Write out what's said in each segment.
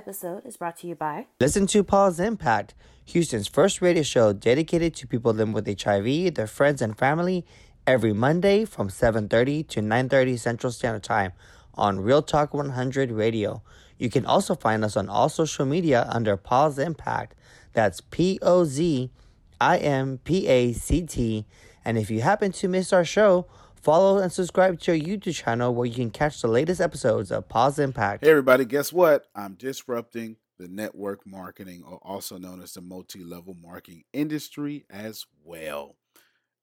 episode is brought to you by Listen to Poz Impact, Houston's first radio show dedicated to people living with HIV, their friends and family, every Monday from 7:30 to 9:30 Central Standard Time on Real Talk 100 Radio. You can also find us on all social media under Poz Impact. That's P O Z I M P A C T. And if you happen to miss our show, follow and subscribe to our YouTube channel where you can catch the latest episodes of Poz Impact. Hey, everybody, guess what? I'm disrupting the network marketing, or also known as the multi level marketing industry, as well.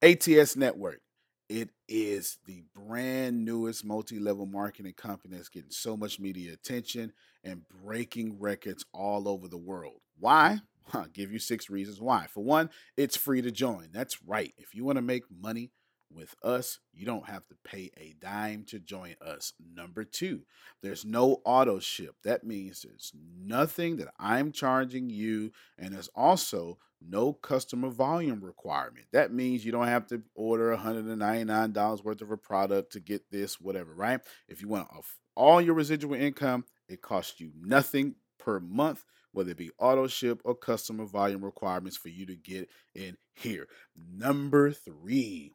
ATS Network. It is the brand newest multi level marketing company that's getting so much media attention and breaking records all over the world. Why? I'll give you six reasons why. For one, it's free to join. That's right. If you want to make money with us, you don't have to pay a dime to join us. Number two, there's no auto ship. That means there's nothing that I'm charging you, and there's also no customer volume requirement. That means you don't have to order $199 worth of a product to get this, whatever, right? If you want all your residual income, it costs you nothing per month whether it be auto ship or customer volume requirements for you to get in here. Number three,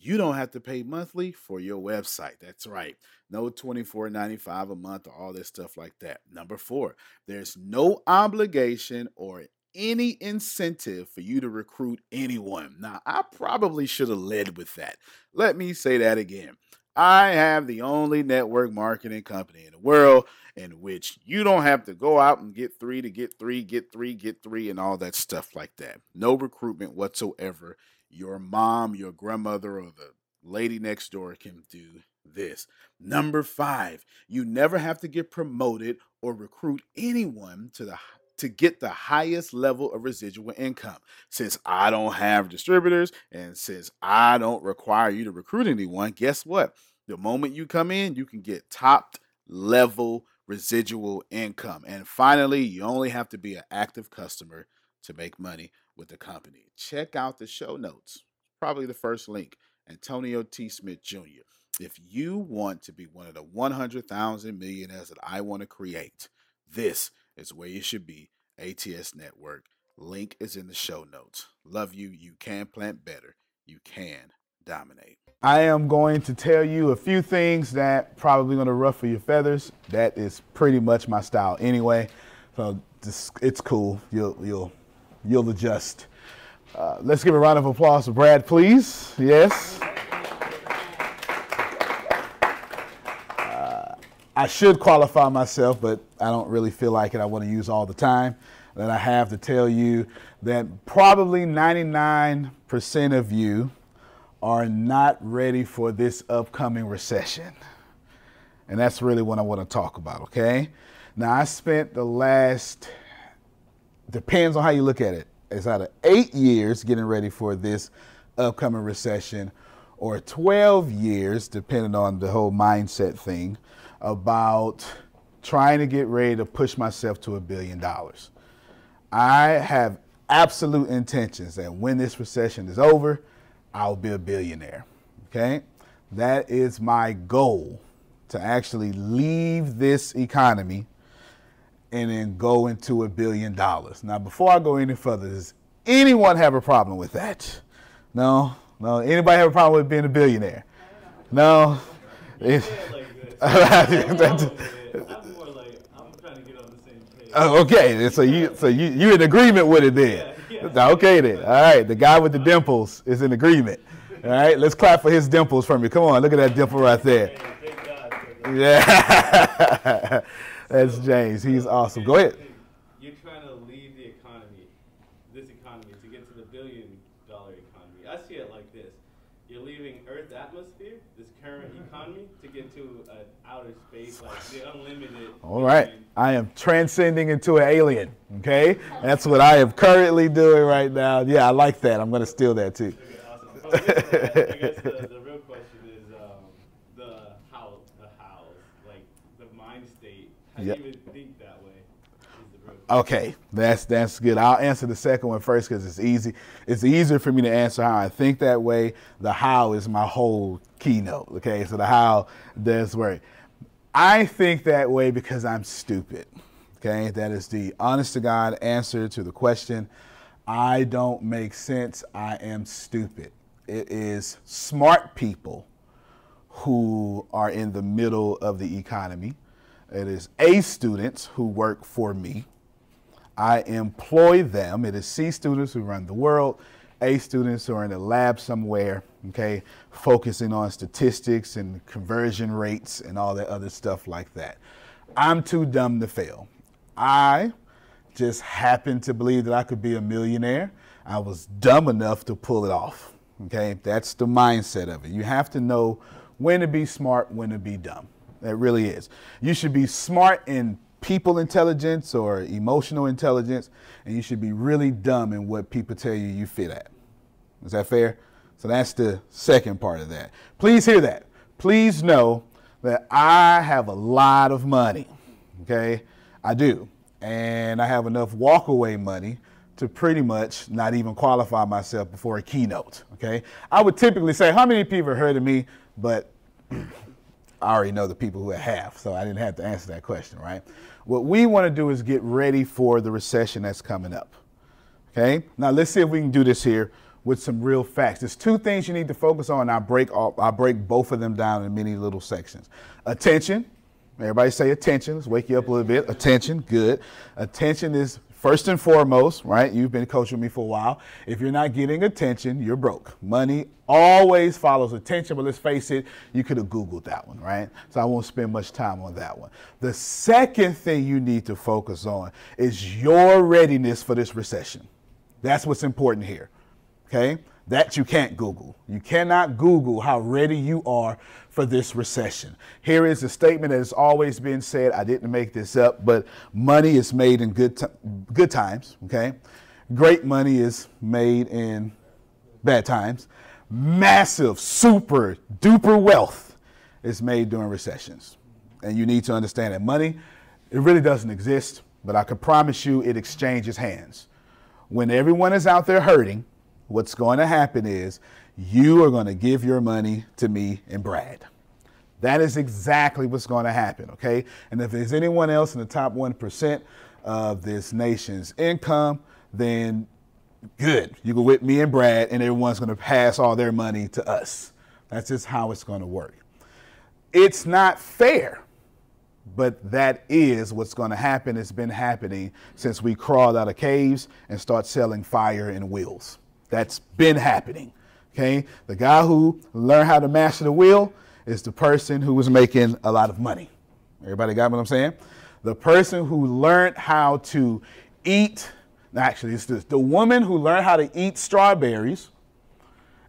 you don't have to pay monthly for your website. That's right. No $24.95 a month or all this stuff like that. Number four, there's no obligation or any incentive for you to recruit anyone. Now, I probably should have led with that. Let me say that again. I have the only network marketing company in the world in which you don't have to go out and get three to get three, get three, get three, and all that stuff like that. No recruitment whatsoever. Your mom, your grandmother, or the lady next door can do this. Number five, you never have to get promoted or recruit anyone to the to get the highest level of residual income. Since I don't have distributors and since I don't require you to recruit anyone, guess what? The moment you come in, you can get top level residual income. And finally, you only have to be an active customer to make money with the company. Check out the show notes, probably the first link. Antonio T. Smith Jr. If you want to be one of the 100,000 millionaires that I want to create, this is where you should be. ATS Network. Link is in the show notes. Love you. You can plant better. You can dominate. I am going to tell you a few things that probably going to ruffle your feathers. That is pretty much my style anyway. So this, it's cool. You'll you'll you'll adjust. Uh, let's give a round of applause for Brad, please. Yes. Uh, I should qualify myself, but I don't really feel like it. I want to use all the time that I have to tell you that probably 99% of you are not ready for this upcoming recession. And that's really what I want to talk about, okay? Now, I spent the last, depends on how you look at it, it's either eight years getting ready for this upcoming recession or 12 years, depending on the whole mindset thing, about trying to get ready to push myself to a billion dollars. I have absolute intentions that when this recession is over, I'll be a billionaire. Okay? That is my goal to actually leave this economy and then go into a billion dollars. Now, before I go any further, does anyone have a problem with that? No? No? Anybody have a problem with being a billionaire? No? Oh, okay, so you so you you in agreement with it then? Yeah, yeah. Okay then. All right, the guy with the dimples is in agreement. All right, let's clap for his dimples for me. Come on, look at that dimple right there. Yeah, that's James. He's awesome. Go ahead. You're trying to leave the economy, this economy, to get to the billion dollar economy. I see it like this: you're leaving Earth's atmosphere, this current economy, to get to an outer space, like the unlimited. All right. I am transcending into an alien. Okay, that's what I am currently doing right now. Yeah, I like that. I'm going to steal that too. Okay, awesome. But with that, I guess the, the real question is um, the how, the how, like the mind state. How Yep. even think that way? Is the real question. Okay, that's that's good. I'll answer the second one first because it's easy. It's easier for me to answer how I think that way. The how is my whole keynote. Okay, so the how does work. I think that way because I'm stupid. Okay, that is the honest to God answer to the question I don't make sense, I am stupid. It is smart people who are in the middle of the economy. It is A students who work for me. I employ them. It is C students who run the world. A students who are in a lab somewhere, okay, focusing on statistics and conversion rates and all that other stuff like that. I'm too dumb to fail. I just happened to believe that I could be a millionaire. I was dumb enough to pull it off. Okay, that's the mindset of it. You have to know when to be smart, when to be dumb. That really is. You should be smart in people intelligence or emotional intelligence, and you should be really dumb in what people tell you you fit at. Is that fair? So that's the second part of that. Please hear that. Please know that I have a lot of money. Okay, I do and I have enough walkaway money to pretty much not even qualify myself before a keynote. Okay, I would typically say, how many people have heard of me? But I already know the people who have, so I didn't have to answer that question, right? What we want to do is get ready for the recession that's coming up. Okay, now let's see if we can do this here with some real facts. There's two things you need to focus on. I break all, I break both of them down in many little sections. Attention, Everybody say attention. Let's wake you up a little bit. Attention, good. Attention is first and foremost, right? You've been coaching me for a while. If you're not getting attention, you're broke. Money always follows attention, but let's face it, you could have Googled that one, right? So I won't spend much time on that one. The second thing you need to focus on is your readiness for this recession. That's what's important here, okay? That you can't Google. You cannot Google how ready you are for this recession. Here is a statement that has always been said. I didn't make this up, but money is made in good, t- good times, okay? Great money is made in bad times. Massive, super duper wealth is made during recessions. And you need to understand that money, it really doesn't exist, but I can promise you it exchanges hands. When everyone is out there hurting, what's going to happen is you are going to give your money to me and Brad. That is exactly what's going to happen, okay? And if there's anyone else in the top 1% of this nation's income, then good. You go with me and Brad, and everyone's going to pass all their money to us. That's just how it's going to work. It's not fair, but that is what's going to happen. It's been happening since we crawled out of caves and start selling fire and wheels. That's been happening. Okay? The guy who learned how to master the wheel is the person who was making a lot of money. Everybody got what I'm saying? The person who learned how to eat, actually, it's this, the woman who learned how to eat strawberries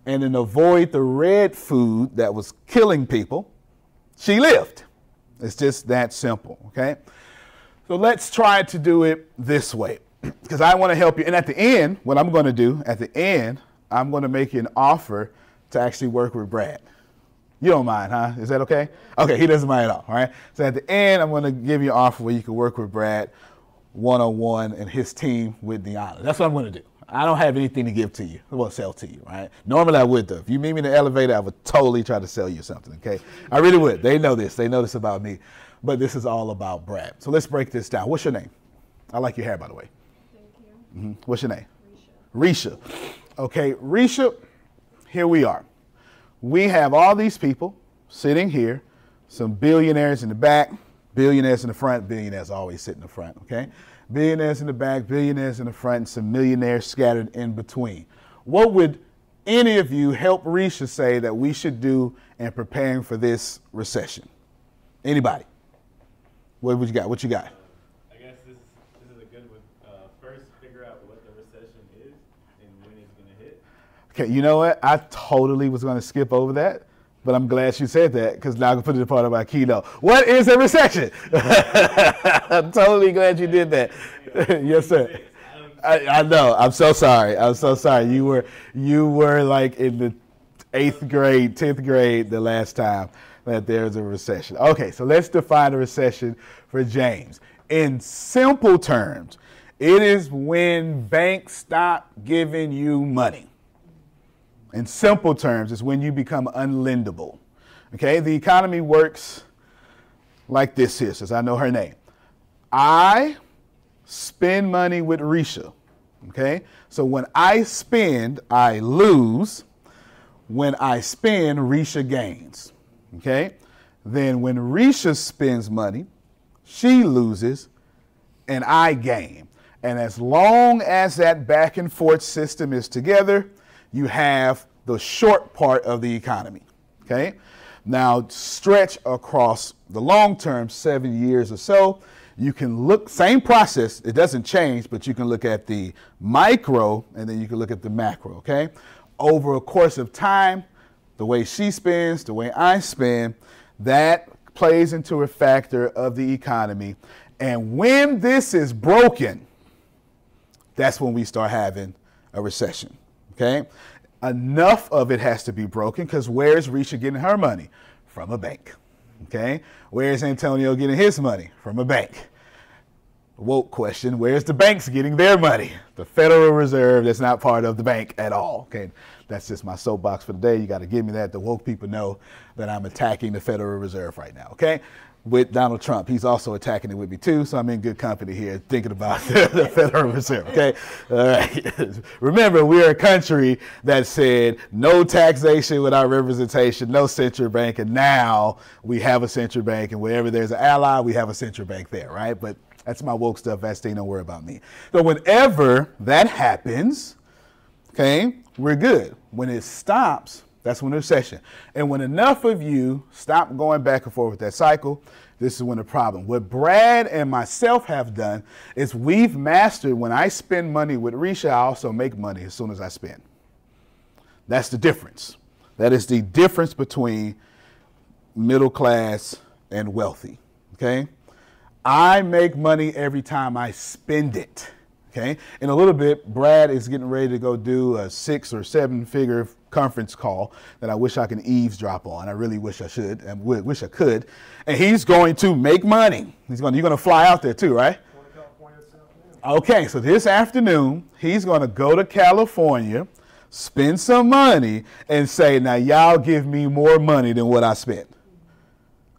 and then avoid the red food that was killing people, she lived. It's just that simple, okay? So let's try to do it this way because I want to help you. And at the end, what I'm going to do, at the end, I'm going to make you an offer to actually work with Brad. You don't mind, huh? Is that okay? Okay, he doesn't mind at all, all right? So at the end, I'm going to give you an offer where you can work with Brad one on one and his team with the honor. That's what I'm going to do. I don't have anything to give to you. I will sell to you, right? Normally I would though. If you meet me in the elevator, I would totally try to sell you something, okay? I really would. They know this. They know this about me. But this is all about Brad. So let's break this down. What's your name? I like your hair, by the way. Mm-hmm. What's your name? Risha. Risha. Okay, Risha, here we are. We have all these people sitting here, some billionaires in the back, billionaires in the front, billionaires always sit in the front, okay? Billionaires in the back, billionaires in the front, and some millionaires scattered in between. What would any of you help Risha say that we should do in preparing for this recession? Anybody? What would you got? What you got? Okay, you know what? I totally was going to skip over that, but I'm glad you said that because now I can put it in part of my keynote. What is a recession? I'm totally glad you did that. yes, sir. I, I, know. I'm so sorry. I'm so sorry. You were you were like in the eighth grade, tenth grade the last time that there's a recession. Okay, so let's define a recession for James. In simple terms, it is when banks stop giving you money in simple terms, is when you become unlendable. Okay, the economy works like this here, says I know her name. I spend money with Risha. Okay? So when I spend, I lose. When I spend, Risha gains. Okay? Then when Risha spends money, she loses and I gain. And as long as that back and forth system is together, you have the short part of the economy. Okay? Now, stretch across the long term, seven years or so, you can look, same process, it doesn't change, but you can look at the micro and then you can look at the macro, okay? Over a course of time, the way she spends, the way I spend, that plays into a factor of the economy. And when this is broken, that's when we start having a recession, okay? Enough of it has to be broken because where's Risha getting her money? From a bank. Okay? Where's Antonio getting his money? From a bank. Woke question Where's the banks getting their money? The Federal Reserve that's not part of the bank at all. Okay? That's just my soapbox for the day. You got to give me that. The woke people know that I'm attacking the Federal Reserve right now. Okay? With Donald Trump. He's also attacking it with me too, so I'm in good company here thinking about the, Federal Reserve. Okay, all right. Remember, we're a country that said no taxation without representation, no central bank, and now we have a central bank, and wherever there's an ally, we have a central bank there, right? But that's my woke stuff. Epstein, don't worry about me. So whenever that happens, okay, we're good. When it stops, that's when there's recession. And when enough of you stop going back and forth with that cycle, this is when the problem. What Brad and myself have done is we've mastered when I spend money with Risha, I also make money as soon as I spend. That's the difference. That is the difference between middle class and wealthy. Okay? I make money every time I spend it. Okay? In a little bit, Brad is getting ready to go do a six or seven figure conference call that I wish I could eavesdrop on. I really wish I should. I wish I could. And he's going to make money. He's going. To, you're going to fly out there too, right? Okay, so this afternoon he's going to go to California, spend some money, and say, "Now y'all give me more money than what I spent."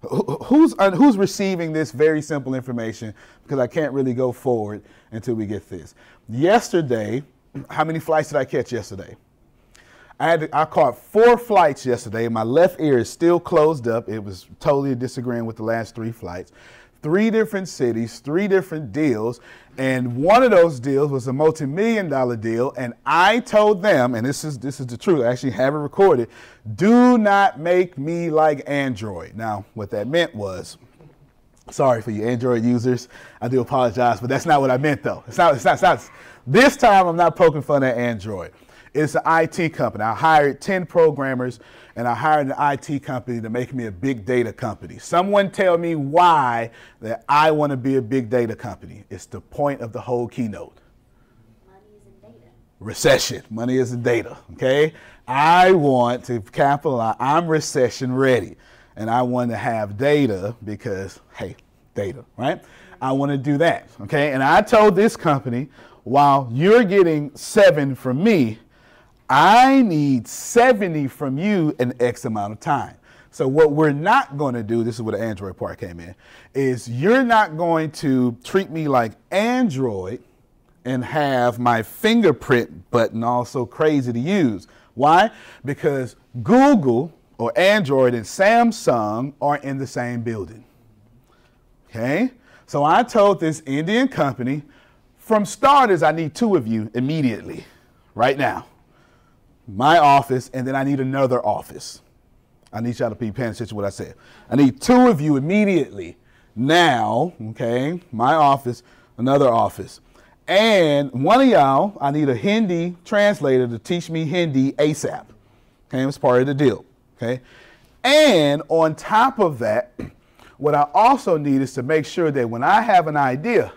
Who's who's receiving this very simple information? Because I can't really go forward until we get this. Yesterday, how many flights did I catch yesterday? I had to, I caught four flights yesterday. My left ear is still closed up. It was totally disagreeing with the last three flights. Three different cities, three different deals, and one of those deals was a multi-million dollar deal. And I told them, and this is this is the truth. I actually have it recorded. Do not make me like Android. Now, what that meant was, sorry for you Android users. I do apologize, but that's not what I meant though. It's not. It's not. It's not this time, I'm not poking fun at Android. It's an IT company. I hired 10 programmers and I hired an IT company to make me a big data company. Someone tell me why that I want to be a big data company. It's the point of the whole keynote. Money is data. Recession. Money is in data. Okay? I want to capitalize. I'm recession ready. And I want to have data because, hey, data, right? I want to do that. Okay? And I told this company, while you're getting seven from me, I need 70 from you in X amount of time. So what we're not going to do, this is where the Android part came in, is you're not going to treat me like Android and have my fingerprint button also crazy to use. Why? Because Google or Android and Samsung are in the same building. Okay? So I told this Indian company, from starters, I need two of you immediately, right now my office, and then I need another office. I need y'all to be paying attention to what I said. I need two of you immediately now, okay? My office, another office. And one of y'all, I need a Hindi translator to teach me Hindi ASAP. Okay, it's part of the deal. Okay. And on top of that, what I also need is to make sure that when I have an idea,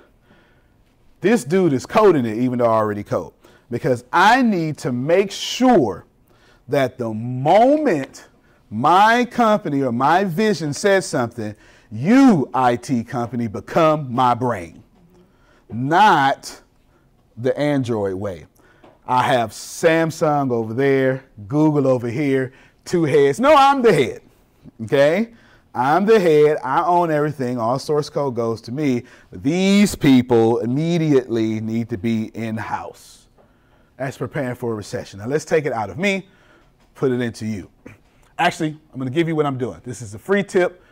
this dude is coding it, even though I already code because I need to make sure that the moment my company or my vision says something, you, IT company, become my brain, not the Android way. I have Samsung over there, Google over here, two heads. No, I'm the head. Okay? I'm the head. I own everything. All source code goes to me. These people immediately need to be in house. That's preparing for a recession. Now let's take it out of me, put it into you. Actually, I'm going to give you what I'm doing. This is a free tip.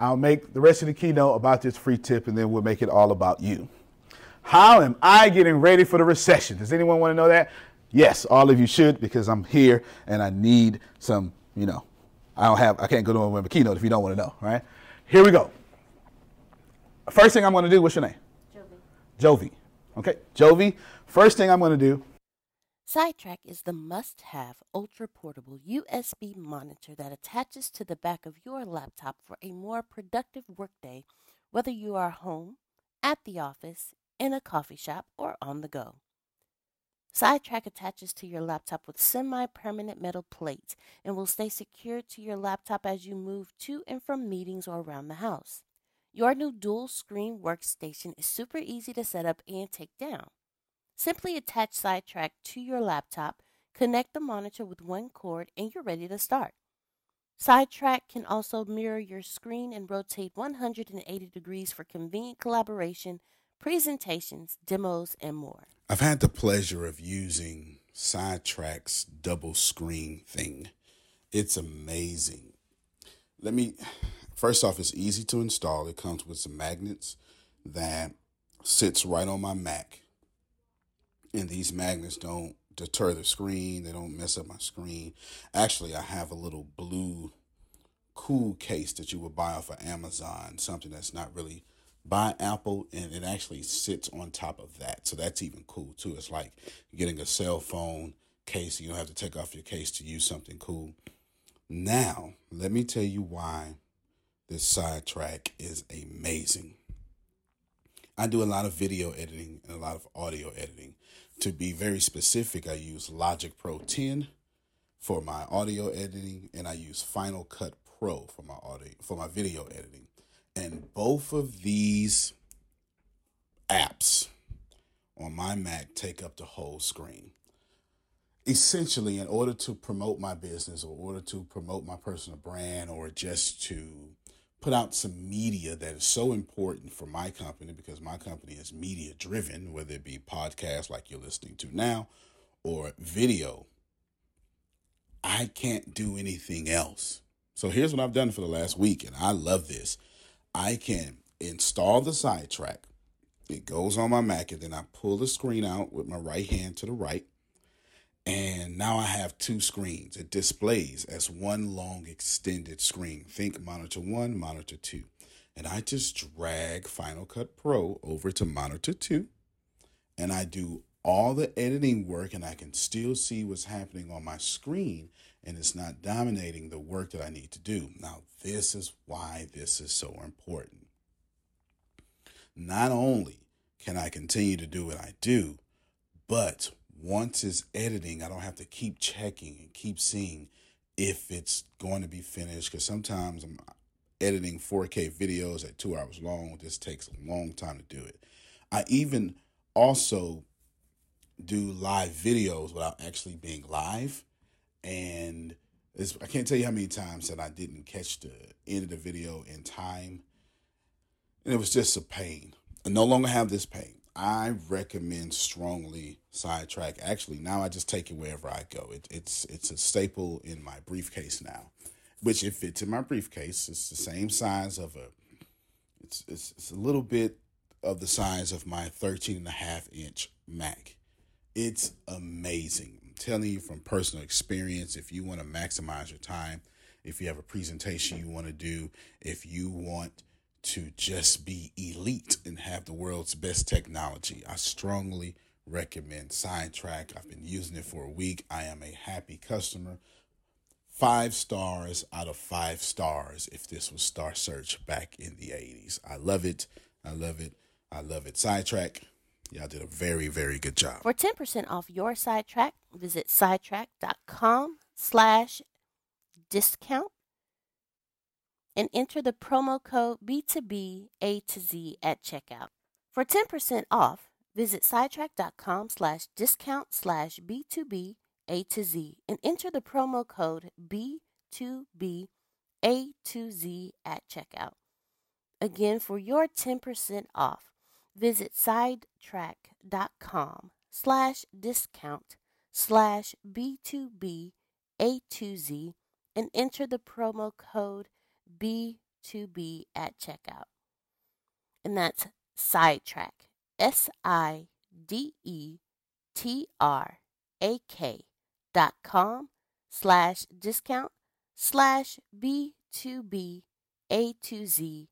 I'll make the rest of the keynote about this free tip, and then we'll make it all about you. How am I getting ready for the recession? Does anyone want to know that? Yes, all of you should because I'm here and I need some, you know, I don't have, I can't go to a keynote if you don't want to know, right? Here we go. First thing I'm going to do, what's your name? Jovi. Jovi. Okay, Jovi. First thing I'm going to do. Sidetrak is the must have ultra portable USB monitor that attaches to the back of your laptop for a more productive workday, whether you are home, at the office, in a coffee shop, or on the go. Sidetrak attaches to your laptop with semi permanent metal plates and will stay secured to your laptop as you move to and from meetings or around the house. Your new dual screen workstation is super easy to set up and take down. Simply attach Sidetrak to your laptop, connect the monitor with one cord, and you're ready to start. Sidetrak can also mirror your screen and rotate 180 degrees for convenient collaboration, presentations, demos, and more. I've had the pleasure of using Sidetrak's double screen thing. It's amazing. Let me, first off, it's easy to install. It comes with some magnets that sits right on my Mac. And these magnets don't deter the screen. They don't mess up my screen. Actually, I have a little blue cool case that you would buy off of Amazon, something that's not really by Apple and it actually sits on top of that. So that's even cool too. It's like getting a cell phone case. You don't have to take off your case to use something cool. Now, let me tell you why this sidetrak is amazing. I do a lot of video editing and a lot of audio editing. To be very specific, I use Logic Pro 10 for my audio editing and I use Final Cut Pro for my audio for my video editing. And both of these apps on my Mac take up the whole screen. Essentially, in order to promote my business or order to promote my personal brand or just to put out some media that is so important for my company because my company is media driven, whether it be podcast like you're listening to now or video, I can't do anything else. So here's what I've done for the last week, and I love this. I can install the sidetrak. It goes on my Mac, and then I pull the screen out with my right hand to the right. And now I have two screens. It displays as one long extended screen. Think monitor one, monitor two. And I just drag Final Cut Pro over to monitor two. And I do all the editing work, and I can still see what's happening on my screen and it's not dominating the work that I need to do. Now, this is why this is so important. Not only can I continue to do what I do, but once it's editing, I don't have to keep checking and keep seeing if it's going to be finished. Because sometimes I'm editing 4K videos at two hours long. This takes a long time to do it. I even also do live videos without actually being live and I can't tell you how many times that I didn't catch the end of the video in time, and it was just a pain. I no longer have this pain. I recommend strongly sidetrak. Actually, now I just take it wherever I go. It, it's it's a staple in my briefcase now, which it fits in my briefcase. It's the same size of a. It's it's, it's a little bit of the size of my 13 and a half inch Mac. It's amazing I'm telling you from personal experience if you want to maximize your time, if you have a presentation you want to do, if you want to just be elite and have the world's best technology, I strongly recommend Sidetrak. I've been using it for a week. I am a happy customer. Five stars out of five stars if this was Star Search back in the 80s. I love it. I love it. I love it. Sidetrak. Y'all did a very, very good job. For 10% off your sidetrak, visit sidetrak.com slash discount and enter the promo code B2B A to Z at checkout. For 10% off, visit sidetrak.com slash discount slash B2B A to Z and enter the promo code B2B A to Z at checkout. Again, for your 10% off, visit sidetrak.com slash discount slash B2B A to Z and enter the promo code B2B at checkout. And that's sidetrak, S I D E T R A K dot com slash discount slash B2B A2Z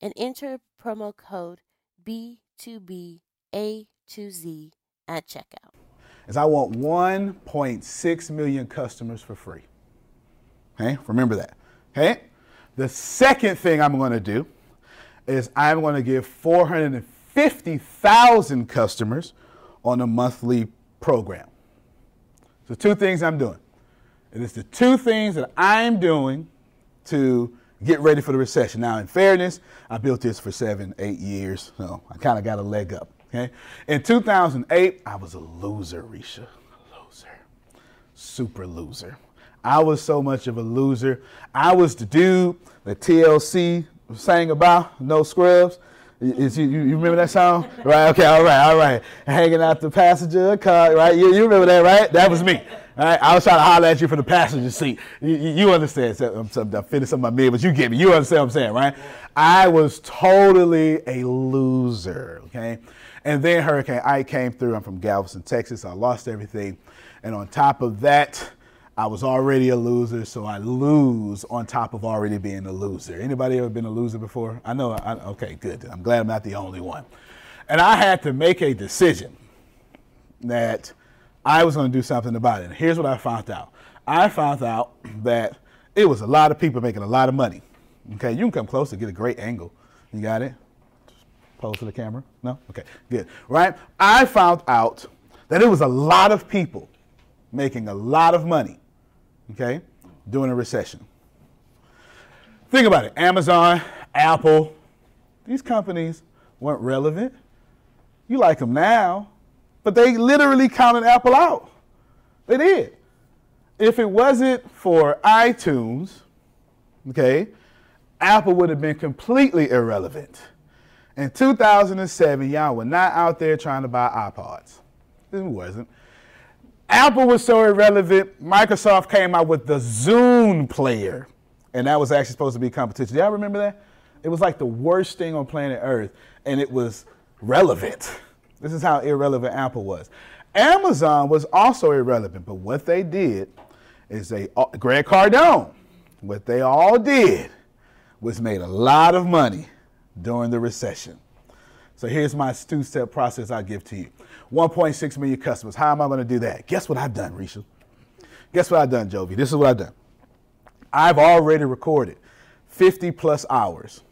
and enter promo code B2B A2Z at checkout. Is I want 1.6 million customers for free. Okay, remember that. Okay, the second thing I'm going to do is I'm going to give 450,000 customers on a monthly program. So, two things I'm doing. And It is the two things that I'm doing to get ready for the recession. Now, in fairness, I built this for seven, eight years, so I kind of got a leg up. Okay. In 2008, I was a loser, Risha. A loser. Super loser. I was so much of a loser. I was the dude that TLC sang about, No Scrubs. Is you, you remember that song? Right, okay, all right, all right. Hanging out the passenger car, right? You, you remember that, right? That was me. All right, I was trying to holler at you from the passenger seat. You, you understand? So I'm, I'm, I'm finishing my mid, but you get me. You understand what I'm saying, right? I was totally a loser, okay? And then Hurricane Ike came through. I'm from Galveston, Texas. I lost everything. And on top of that, I was already a loser, so I lose on top of already being a loser. Anybody ever been a loser before? I know. I, okay, good. I'm glad I'm not the only one. And I had to make a decision that I was going to do something about it. And here's what I found out. I found out that it was a lot of people making a lot of money. Okay, you can come close to get a great angle. You got it? Pose to the camera? No? Okay, good. Right? I found out that it was a lot of people making a lot of money, okay, during a recession. Think about it Amazon, Apple, these companies weren't relevant. You like them now, but they literally counted Apple out. They did. If it wasn't for iTunes, okay, Apple would have been completely irrelevant. In 2007, y'all were not out there trying to buy iPods. It wasn't. Apple was so irrelevant, Microsoft came out with the Zune player, and that was actually supposed to be competition. Y'all remember that? It was like the worst thing on planet Earth, and it was relevant. This is how irrelevant Apple was. Amazon was also irrelevant, but what they did is they, uh, Grant Cardone, what they all did was made a lot of money during the recession. So here's my two step process I give to you 1.6 million customers. How am I going to do that? Guess what I've done, Risha? Guess what I've done, Jovi? This is what I've done. I've already recorded 50 plus hours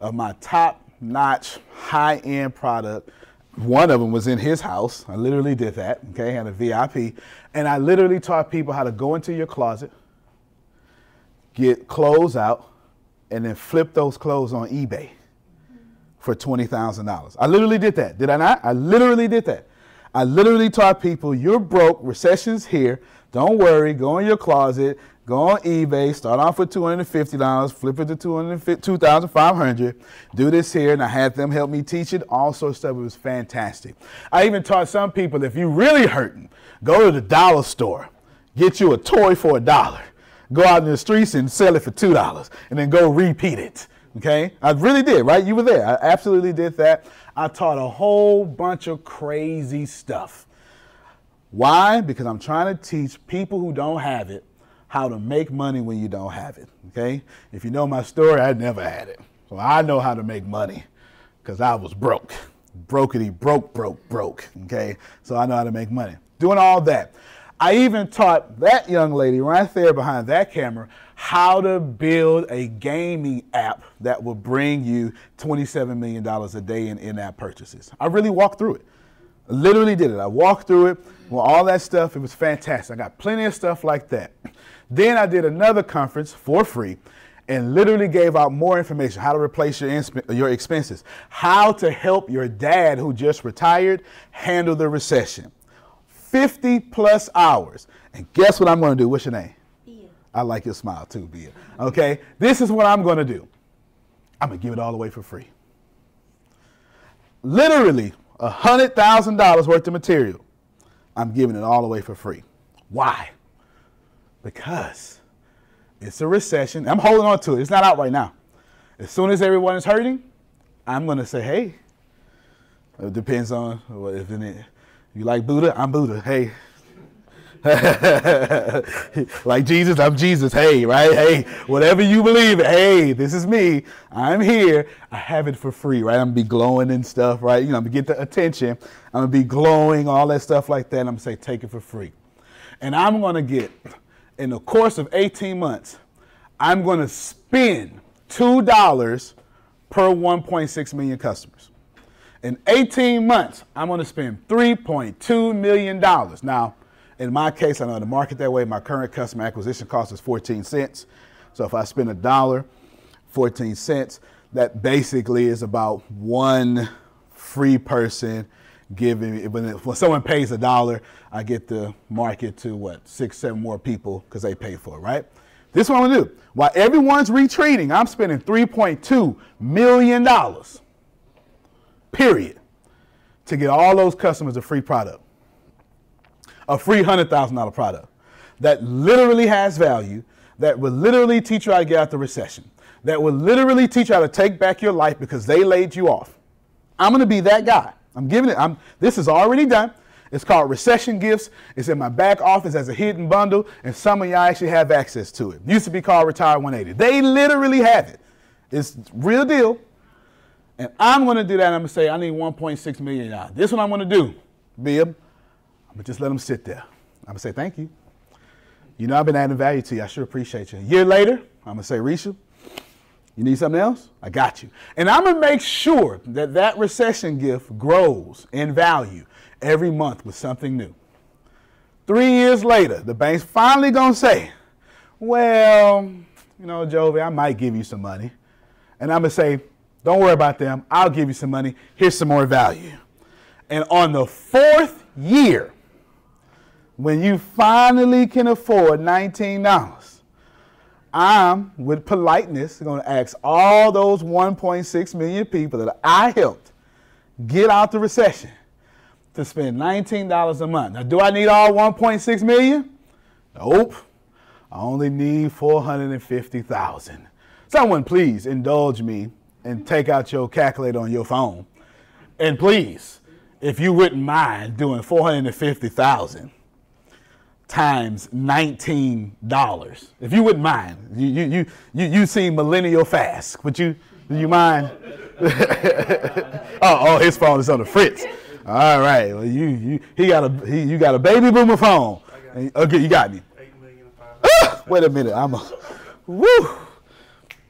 of my top notch, high end product. One of them was in his house. I literally did that, okay, had a VIP. And I literally taught people how to go into your closet, get clothes out, and then flip those clothes on eBay for $20,000. I literally did that. Did I not? I literally did that. I literally taught people you're broke, recession's here. Don't worry, go in your closet, go on eBay, start off with $250, flip it to 2500 do this here, and I had them help me teach it. All sorts of stuff. It was fantastic. I even taught some people if you're really hurting, go to the dollar store, get you a toy for a dollar, go out in the streets and sell it for $2, and then go repeat it. Okay? I really did, right? You were there. I absolutely did that. I taught a whole bunch of crazy stuff. Why? Because I'm trying to teach people who don't have it how to make money when you don't have it. Okay? If you know my story, I never had it. So I know how to make money because I was broke. Brokety, broke, broke, broke. Okay? So I know how to make money. Doing all that. I even taught that young lady right there behind that camera how to build a gaming app that will bring you $27 million a day in in app purchases. I really walked through it. Literally did it. I walked through it with all that stuff. It was fantastic. I got plenty of stuff like that. Then I did another conference for free and literally gave out more information how to replace your, your expenses, how to help your dad who just retired handle the recession. 50 plus hours. And guess what I'm going to do? What's your name? I like your smile too, Bia. Okay, this is what I'm gonna do. I'm gonna give it all away for free. Literally hundred thousand dollars worth of material. I'm giving it all away for free. Why? Because it's a recession. I'm holding on to it. It's not out right now. As soon as everyone is hurting, I'm gonna say, hey. It depends on what if you like Buddha. I'm Buddha. Hey, like Jesus, I'm Jesus. Hey, right? Hey, whatever you believe, hey, this is me. I'm here. I have it for free, right? I'm gonna be glowing and stuff, right? You know, I'm gonna get the attention. I'm gonna be glowing, all that stuff like that. I'm gonna say, take it for free. And I'm gonna get, in the course of 18 months, I'm gonna spend $2 per 1.6 million customers. In 18 months, I'm gonna spend $3.2 million. Now, in my case, I know the market that way. My current customer acquisition cost is 14 cents. So if I spend a dollar, 14 cents, that basically is about one free person giving. When, when someone pays a dollar, I get the market to what six, seven more people because they pay for it, right? This is what I'm gonna do. While everyone's retreating, I'm spending 3.2 million dollars. Period. To get all those customers a free product a free $100,000 product that literally has value, that will literally teach you how to get out the recession, that will literally teach you how to take back your life because they laid you off. I'm going to be that guy. I'm giving it. I'm, this is already done. It's called Recession Gifts. It's in my back office as a hidden bundle, and some of y'all actually have access to it. Used to be called Retire 180. They literally have it. It's real deal. And I'm going to do that. I'm going to say, I need 1.6 million. This is what I'm going to do, Bib. I'm gonna just let them sit there. I'm gonna say thank you. You know I've been adding value to you. I sure appreciate you. A year later, I'm gonna say, Risha, you need something else? I got you. And I'm gonna make sure that that recession gift grows in value every month with something new. Three years later, the bank's finally gonna say, well, you know, Jovi, I might give you some money. And I'm gonna say, don't worry about them. I'll give you some money. Here's some more value. And on the fourth year, when you finally can afford $19, I'm, with politeness, going to ask all those 1.6 million people that I helped get out the recession to spend $19 a month. Now, do I need all 1.6 million? Nope. I only need 450,000. Someone please indulge me and take out your calculator on your phone. And please, if you wouldn't mind doing 450,000 times $19. If you wouldn't mind, you, you, you, you, you seem millennial fast. Would you, do you mind? oh, oh, his phone is on the fritz. All right. Well, you, you, he got a, he, you got a baby boomer phone. Okay, you got me. Ah, wait a minute. I'm a, woo,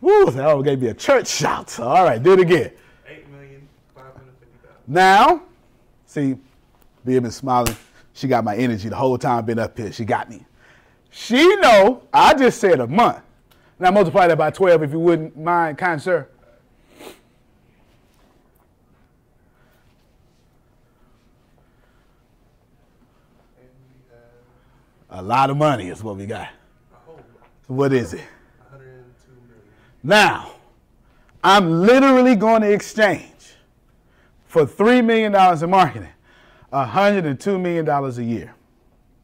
woo. That gave me a church shout. All right, do it again. Eight million five hundred fifty thousand. Now, see, being smiling. She got my energy the whole time I've been up here. She got me. She know I just said a month. Now multiply that by 12 if you wouldn't mind, kind sir. A lot of money is what we got. What is it? Now, I'm literally going to exchange for $3 million in marketing $102 million a year.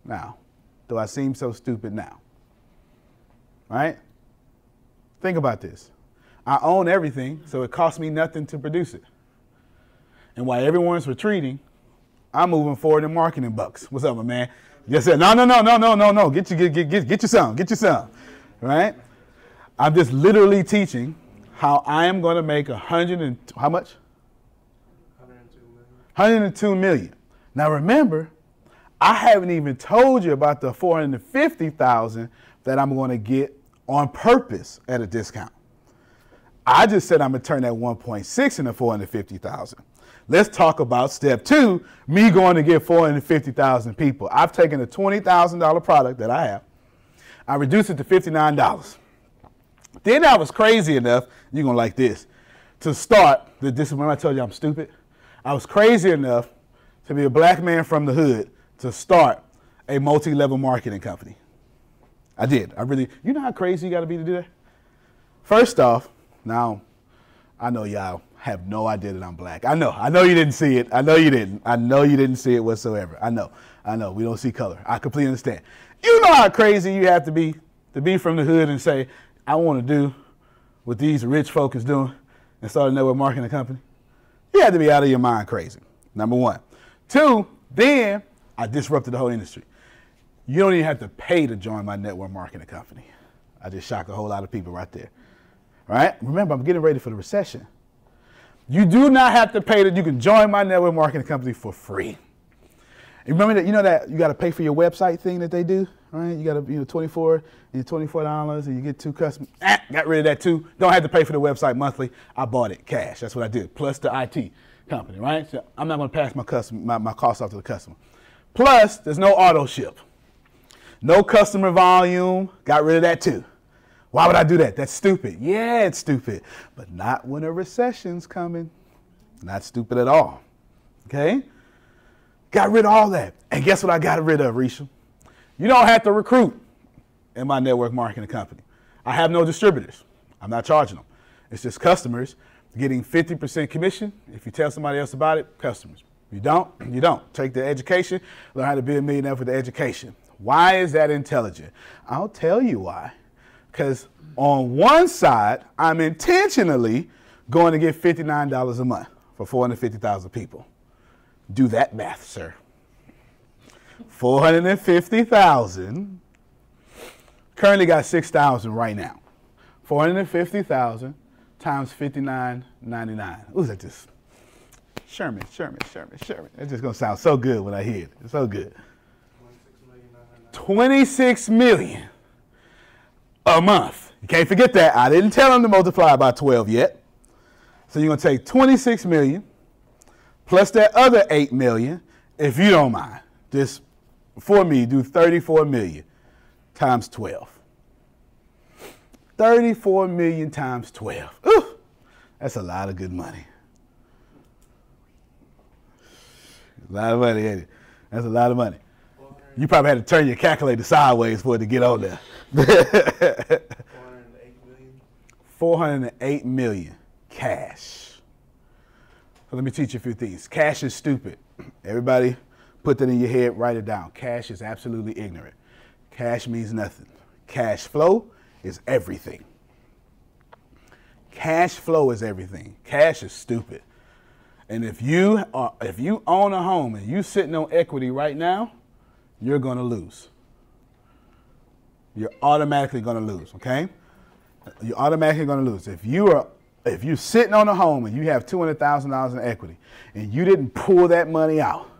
Now, do I seem so stupid now? Right? Think about this. I own everything, so it costs me nothing to produce it. And while everyone's retreating, I'm moving forward in marketing bucks. What's up, my man? Just said, no, no, no, no, no, no, no. Get you, get, get, get, get you some, get you some. Right? I'm just literally teaching how I am going to make a hundred and how much? 102 million. 102 million. Now remember, I haven't even told you about the 450,000 that I'm going to get on purpose at a discount. I just said I'm going to turn that 1.6 into 450,000. Let's talk about step two, me going to get 450,000 people. I've taken a $20,000 product that I have. I reduced it to $59. Then I was crazy enough, you're going to like this, to start, is when I told you I'm stupid. I was crazy enough to be a black man from the hood to start a multi level marketing company. I did. I really. You know how crazy you got to be to do that. First off, now I know y'all have no idea that I'm black. I know. I know you didn't see it. I know you didn't. I know you didn't see it whatsoever. I know. I know. We don't see color. I completely understand. You know how crazy you have to be to be from the hood and say, I want to do what these rich folk is doing and start a network marketing company. You had to be out of your mind crazy. Number one. Two, then I disrupted the whole industry. You don't even have to pay to join my network marketing company. I just shocked a whole lot of people right there. Right? Remember, I'm getting ready for the recession. You do not have to pay that. You can join my network marketing company for free. Remember that you know that you got to pay for your website thing that they do, right? You got to you know 24 and 24 dollars, and you get two customers. Ah, got rid of that too. Don't have to pay for the website monthly. I bought it cash. That's what I did. Plus the IT company, right? So I'm not going to pass my customer my, my cost off to the customer. Plus, there's no auto ship, no customer volume. Got rid of that too. Why would I do that? That's stupid. Yeah, it's stupid. But not when a recession's coming. Not stupid at all. Okay? Got rid of all that. And guess what I got rid of, Risha? You don't have to recruit in my network marketing company. I have no distributors. I'm not charging them. It's just customers getting 50% commission. If you tell somebody else about it, customers. You don't, you don't. Take the education, learn how to be a millionaire with the education. Why is that intelligent? I'll tell you why. Because on one side, I'm intentionally going to get $59 a month for 450,000 people. Do that math, sir. 450,000. Currently got 6,000 right now. 450,000 times 59.99. Who's that just? Sherman, Sherman, Sherman, Sherman. It's just gonna sound so good when I hear it. It's so good. 26 million a month. You can't forget that. I didn't tell them to multiply by 12 yet. So you're gonna take 26 million plus that other 8 million, if you don't mind. Just for me, do 34 million times 12. 34 million times 12. Ooh, that's a lot of good money. A lot of money, ain't it? That's a lot of money. You probably had to turn your calculator sideways for it to get on there. 408 million cash. Let me teach you a few things. Cash is stupid. Everybody put that in your head, write it down. Cash is absolutely ignorant. Cash means nothing. Cash flow is everything. Cash flow is everything. Cash is stupid. And if you are, if you own a home and you sitting on equity right now, you're going to lose. You're automatically going to lose, okay? You're automatically going to lose. If you are if you're sitting on a home and you have $200,000 in equity and you didn't pull that money out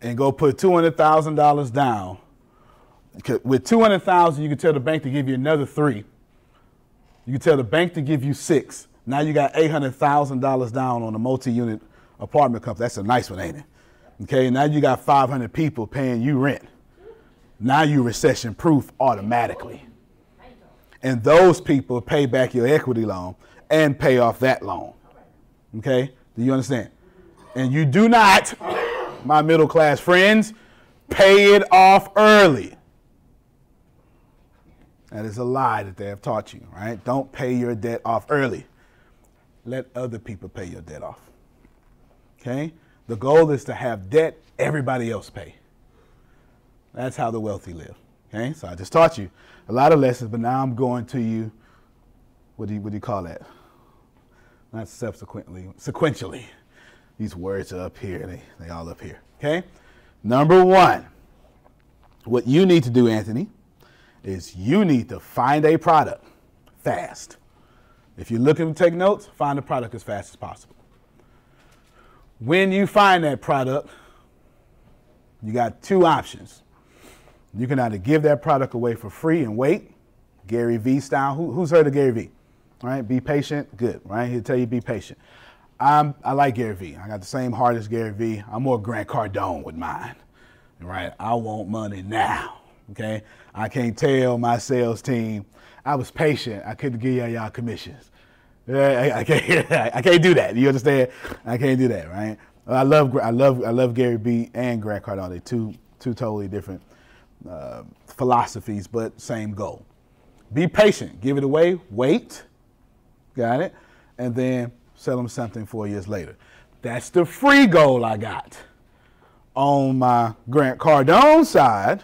and go put $200,000 down, with 200,000 you can tell the bank to give you another 3. You can tell the bank to give you 6. Now you got $800,000 down on a multi-unit apartment complex. That's a nice one, ain't it? Okay, now you got 500 people paying you rent. Now you're recession proof automatically. And those people pay back your equity loan and pay off that loan. Okay? Do you understand? And you do not, my middle class friends, pay it off early. That is a lie that they have taught you, right? Don't pay your debt off early. Let other people pay your debt off. Okay? The goal is to have debt everybody else pay. That's how the wealthy live. Okay? So I just taught you a lot of lessons, but now I'm going to you, what do you, what do you call that? Not subsequently, sequentially. These words are up here, they, they all up here. Okay? Number one, what you need to do, Anthony, is you need to find a product fast. If you're looking to take notes, find a product as fast as possible. When you find that product, you got two options. You can either give that product away for free and wait, Gary Vee style. Who, who's heard of Gary Vee? Right, be patient. Good, right? He'll tell you be patient. I'm, I like Gary Vee. I got the same heart as Gary Vee. I'm more Grant Cardone with mine, right? I want money now, okay? I can't tell my sales team I was patient. I couldn't give y'all commissions. I, I, can't. I can't do that. You understand? I can't do that, right? I love. I love. I love Gary Vee and Grant Cardone. They two two totally different uh, philosophies, but same goal. Be patient, give it away, wait, got it, and then sell them something four years later. That's the free goal I got. On my Grant Cardone side,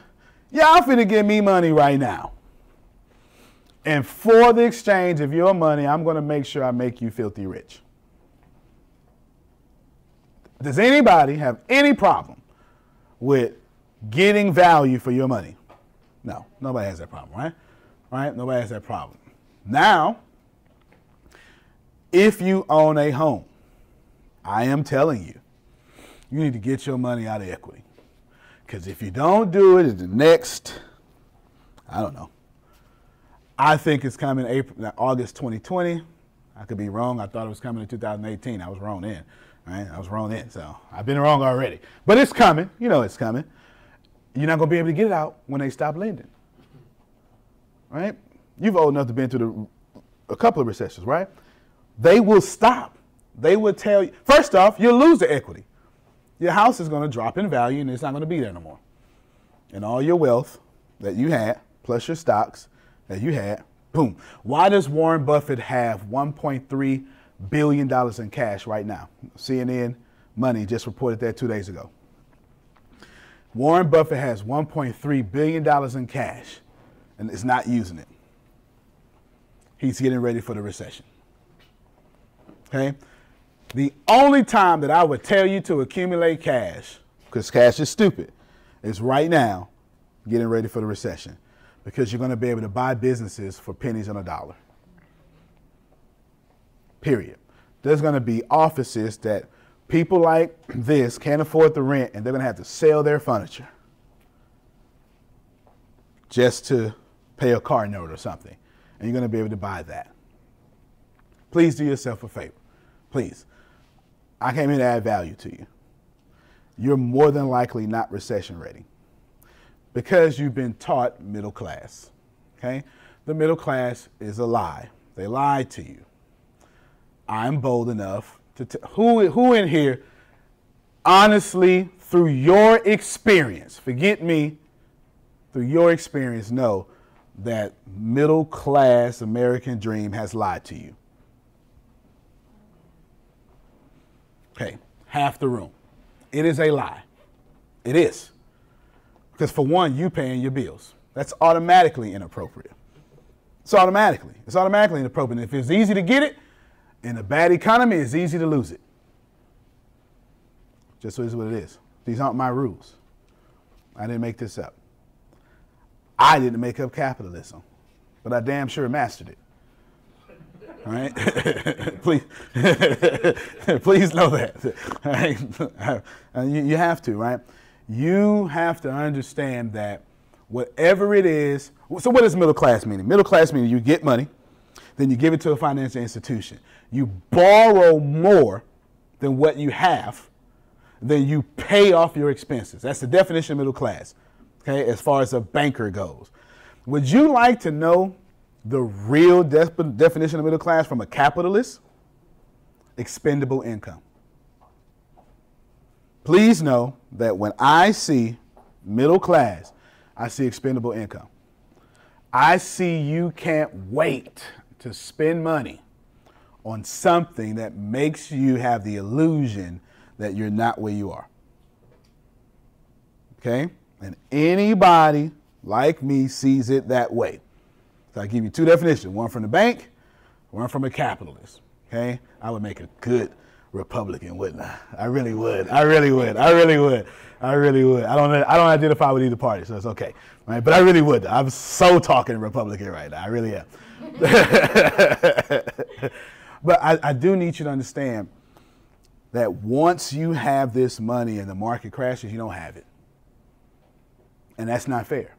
y'all finna give me money right now. And for the exchange of your money, I'm gonna make sure I make you filthy rich. Does anybody have any problem with getting value for your money? No, nobody has that problem, right? Right? Nobody has that problem. Now, if you own a home, I am telling you, you need to get your money out of equity. Because if you don't do it in the next, I don't know, I think it's coming April, August 2020. I could be wrong. I thought it was coming in 2018. I was wrong then. Right? I was wrong then. So I've been wrong already. But it's coming. You know it's coming. You're not going to be able to get it out when they stop lending. Right? You've old enough to been through the, a couple of recessions, right? They will stop. They will tell you, first off, you'll lose the equity. Your house is going to drop in value and it's not going to be there no more. And all your wealth that you had, plus your stocks that you had, boom. Why does Warren Buffett have 1.3 billion dollars in cash right now? CNN Money just reported that two days ago. Warren Buffett has 1.3 billion dollars in cash and is not using it. He's getting ready for the recession. Okay? The only time that I would tell you to accumulate cash, because cash is stupid, is right now, getting ready for the recession. Because you're going to be able to buy businesses for pennies on a dollar. Period. There's going to be offices that people like this can't afford the rent and they're going to have to sell their furniture just to pay a car note or something. And you're going to be able to buy that. Please do yourself a favor. Please. I came here to add value to you. You're more than likely not recession ready because you've been taught middle class. Okay? The middle class is a lie. They lied to you. I'm bold enough to t- who who in here honestly through your experience, forget me, through your experience know that middle class American dream has lied to you. Okay, half the room. It is a lie. It is. Because for one, you paying your bills. That's automatically inappropriate. It's automatically. It's automatically inappropriate. If it's easy to get it, in a bad economy, it's easy to lose it. Just so is what it is. These aren't my rules. I didn't make this up. I didn't make up capitalism, but I damn sure mastered it. Right? please, please know that. Uh, you, you have to, right? You have to understand that whatever it is, so what does middle class mean? Middle class meaning you get money, then you give it to a financial institution. You borrow more than what you have, then you pay off your expenses. That's the definition of middle class, okay, as far as a banker goes. Would you like to know the real definition of middle class from a capitalist? Expendable income. Please know that when I see middle class, I see expendable income. I see you can't wait to spend money on something that makes you have the illusion that you're not where you are. Okay? And anybody like me sees it that way. So I give you two definitions one from the bank, one from a capitalist. Okay? I would make a good Republican, wouldn't I? I really would. I really would. I really would. I really would. I don't. I don't identify with either party, so it's okay, right? But I really would. I'm so talking Republican right now. I really am. but I, I do need you to understand that once you have this money and the market crashes, you don't have it, and that's not fair.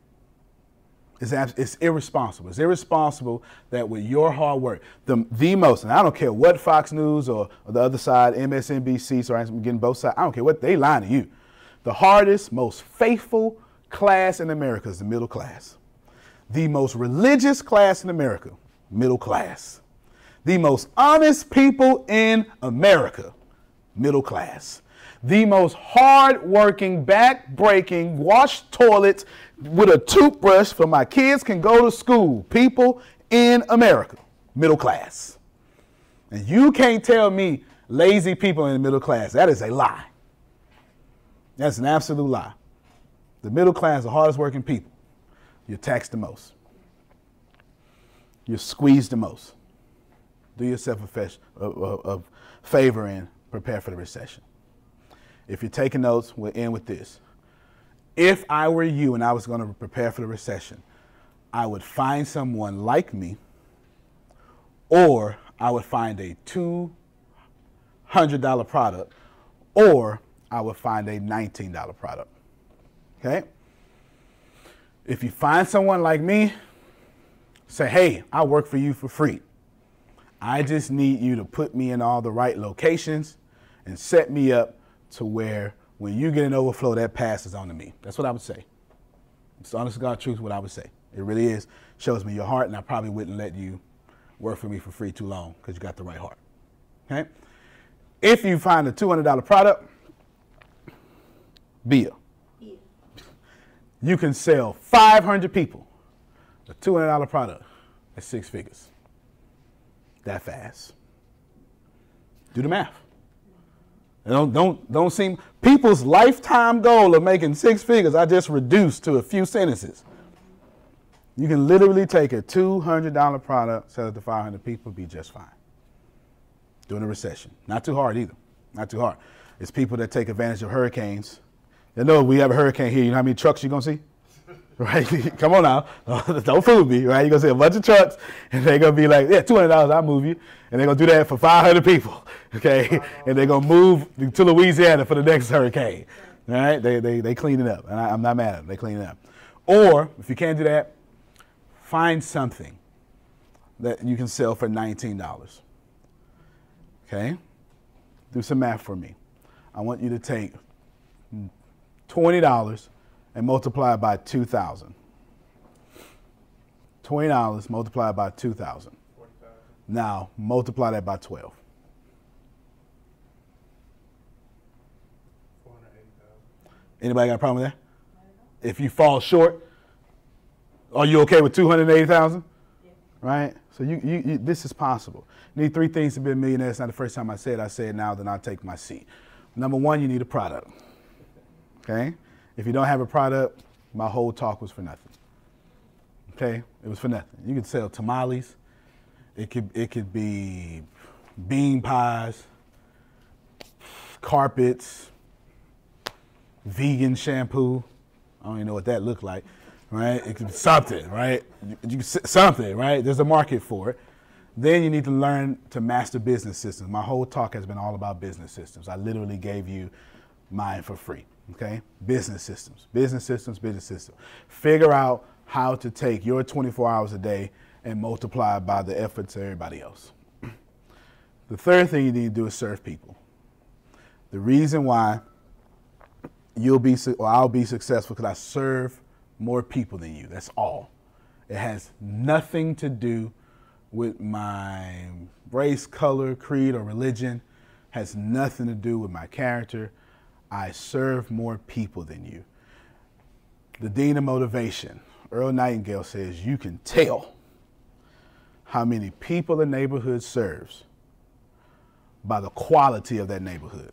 It's, it's irresponsible. It's irresponsible that with your hard work, the, the most, and I don't care what Fox News or, or the other side, MSNBC, so I'm getting both sides, I don't care what they lying to you. The hardest, most faithful class in America is the middle class. The most religious class in America, middle class. The most honest people in America, middle class. The most hard-working, back-breaking, wash toilets with a toothbrush for my kids can go to school. People in America, middle class. And you can't tell me lazy people in the middle class. That is a lie. That's an absolute lie. The middle class, the hardest working people, you're taxed the most. You're squeezed the most. Do yourself a, a, a favor and prepare for the recession. If you're taking notes, we'll end with this. If I were you and I was going to prepare for the recession, I would find someone like me, or I would find a $200 product, or I would find a $19 product. Okay? If you find someone like me, say, hey, I work for you for free. I just need you to put me in all the right locations and set me up to where when you get an overflow, that passes on to me. That's what I would say. It's honest to God truth what I would say. It really is. Shows me your heart, and I probably wouldn't let you work for me for free too long because you got the right heart. Okay? If you find a $200 product, bill. You can sell 500 people a $200 product at six figures. That fast. Do the math. Don't, don't, don't seem, people's lifetime goal of making six figures, I just reduced to a few sentences. You can literally take a $200 product, sell it to 500 people, be just fine. During a recession. Not too hard either. Not too hard. It's people that take advantage of hurricanes you know, we have a hurricane here. You know how many trucks you're going to see? Right? Come on now. Don't fool me, right? You're to see a bunch of trucks, and they're to be like, yeah, $200, I'll move you. And they're to do that for 500 people, okay? And they're to move to Louisiana for the next hurricane, all right? They, they, they clean it up, and I, am not mad at them. They clean it up. Or, if you can't do that, find something that you can sell for $19, okay? Do some math for me. I want you to take $20 and multiply it by 2,000. $20 multiplied by 2,000. Now multiply that by 12. Anybody got a problem with that? If you fall short, are you okay with 280,000? Yeah. Right? So you, you, you, this is possible. Need three things to be a millionaire. It's not the first time I said it. I say it now, then I'll take my seat. Number one, you need a product. Okay? If you don't have a product, my whole talk was for nothing. Okay? It was for nothing. You could sell tamales. It could it could be bean pies, carpets, vegan shampoo. I don't even know what that looked like, right? It could be something, right? You, you, something, right? There's a market for it. Then you need to learn to master business systems. My whole talk has been all about business systems. I literally gave you mine for free. Okay? Business systems, business systems, business systems. Figure out how to take your 24 hours a day and multiply by the efforts of everybody else. The third thing you need to do is serve people. The reason why you'll be or I'll be successful because I serve more people than you. That's all. It has nothing to do with my race, color, creed, or religion. Has nothing to do with my character. I serve more people than you. The Dean of Motivation, Earl Nightingale says, you can tell how many people a neighborhood serves by the quality of that neighborhood.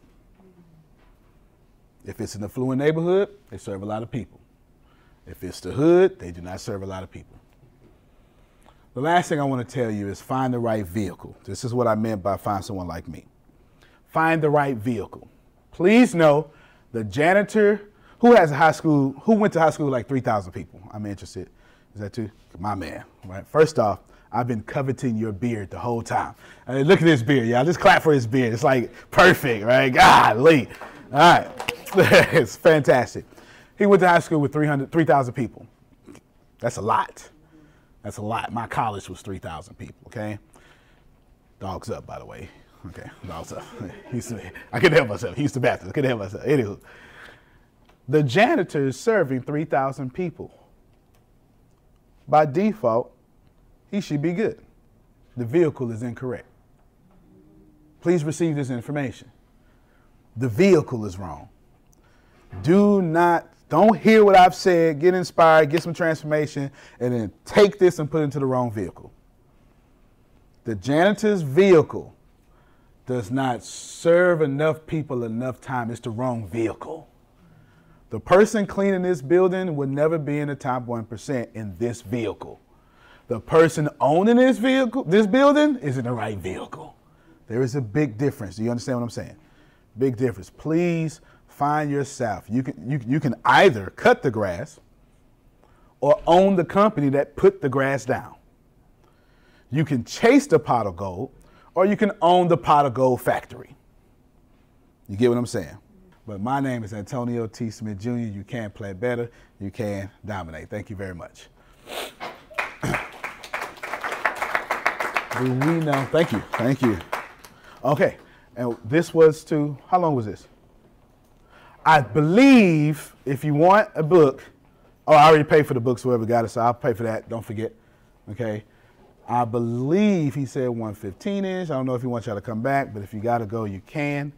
If it's an affluent neighborhood, they serve a lot of people. If it's the hood, they do not serve a lot of people. The last thing I want to tell you is find the right vehicle. This is what I meant by find someone like me. Find the right vehicle. Please know the janitor who has a high school, who went to high school with like 3,000 people. I'm interested. Is that too? My man, right? First off, I've been coveting your beard the whole time. I mean, look at this beard, y'all. Just clap for his beard. It's like perfect, right? Golly. All right. it's fantastic. He went to high school with 300, 3,000 people. That's a lot. That's a lot. My college was 3,000 people, okay? Dogs up, by the way. Okay, also, I couldn't help myself. He used to bathroom. I couldn't help myself. Anywho, the janitor is serving 3,000 people. By default, he should be good. The vehicle is incorrect. Please receive this information. The vehicle is wrong. Do not, don't hear what I've said, get inspired, get some transformation, and then take this and put it into the wrong vehicle. The janitor's vehicle does not serve enough people enough time. It's the wrong vehicle. The person cleaning this building would never be in the top 1% in this vehicle. The person owning this vehicle, this building, is in the right vehicle. There is a big difference. Do you understand what I'm saying? Big difference. Please find yourself. You can, you, you can either cut the grass or own the company that put the grass down. You can chase the pot of gold or you can own the pot of gold factory. You get what I'm saying? But my name is Antonio T. Smith Jr. You can play better. You can dominate. Thank you very much. Do we know? Thank you. Thank you. Okay. And this was to, how long was this? I believe if you want a book, oh, I already paid for the books, whoever got it, so I'll pay for that. Don't forget. Okay. I believe he said 115 ish. I don't know if he wants y'all to come back, but if you got to go, you can.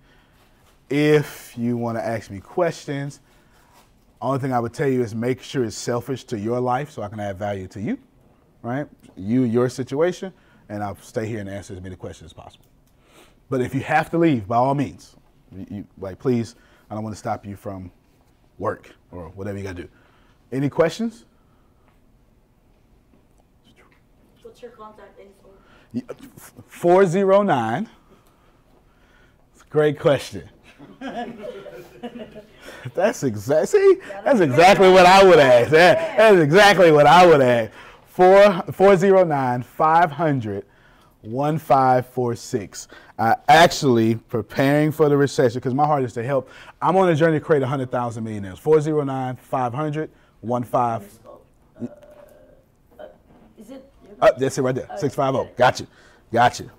If you want to ask me questions, only thing I would tell you is make sure it's selfish to your life so I can add value to you, right? You, your situation, and I'll stay here and answer as many questions as possible. But if you have to leave, by all means, you, like please, I don't want to stop you from work or whatever you got to do. Any questions? What's your contact info? 409. It's a great question. that's exactly that's exactly what I would ask. That, that's exactly what I would ask. 4 409 500 1546. Uh, actually, preparing for the recession, because my heart is to help. I'm on a journey to create 100,000 millionaires. 409 500 15. Uh, that's it right there. 650. Got you. Got you.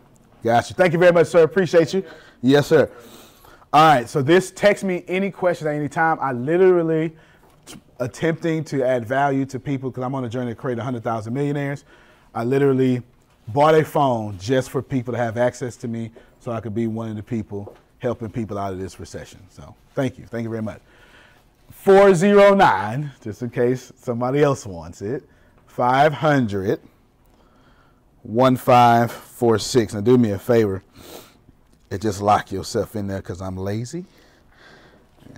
Got you. Thank you very much, sir. Appreciate you. Yes, sir. All right. So this text me any questions at any time. I literally attempting to add value to people because I'm on a journey to create 100,000 millionaires. I literally bought a phone just for people to have access to me so I could be one of the people helping people out of this recession. So thank you. Thank you very much. 409, just in case somebody else wants it, 500 1546. Now do me a favor and just lock yourself in there because I'm lazy.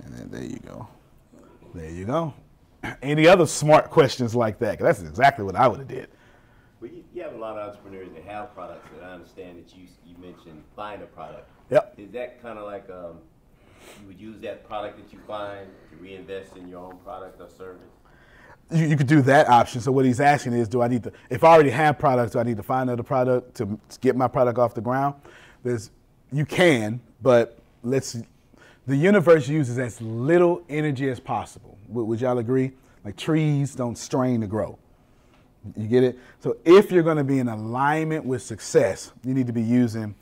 And then there you go. There you go. Any other smart questions like that? 'Cause that's exactly what I would have did. Well, you, you have a lot of entrepreneurs that have products, and I understand that you you mentioned buying a product. Yep. Is that kind of like um, you would use that product that you find to reinvest in your own product or service? You, you could do that option. So what he's asking is, do I need to, if I already have products, do I need to find another product to, get my product off the ground? There's, you can, but let's, the universe uses as little energy as possible. Would y'all agree? Like trees don't strain to grow. You get it? So if you're going to be in alignment with success, you need to be using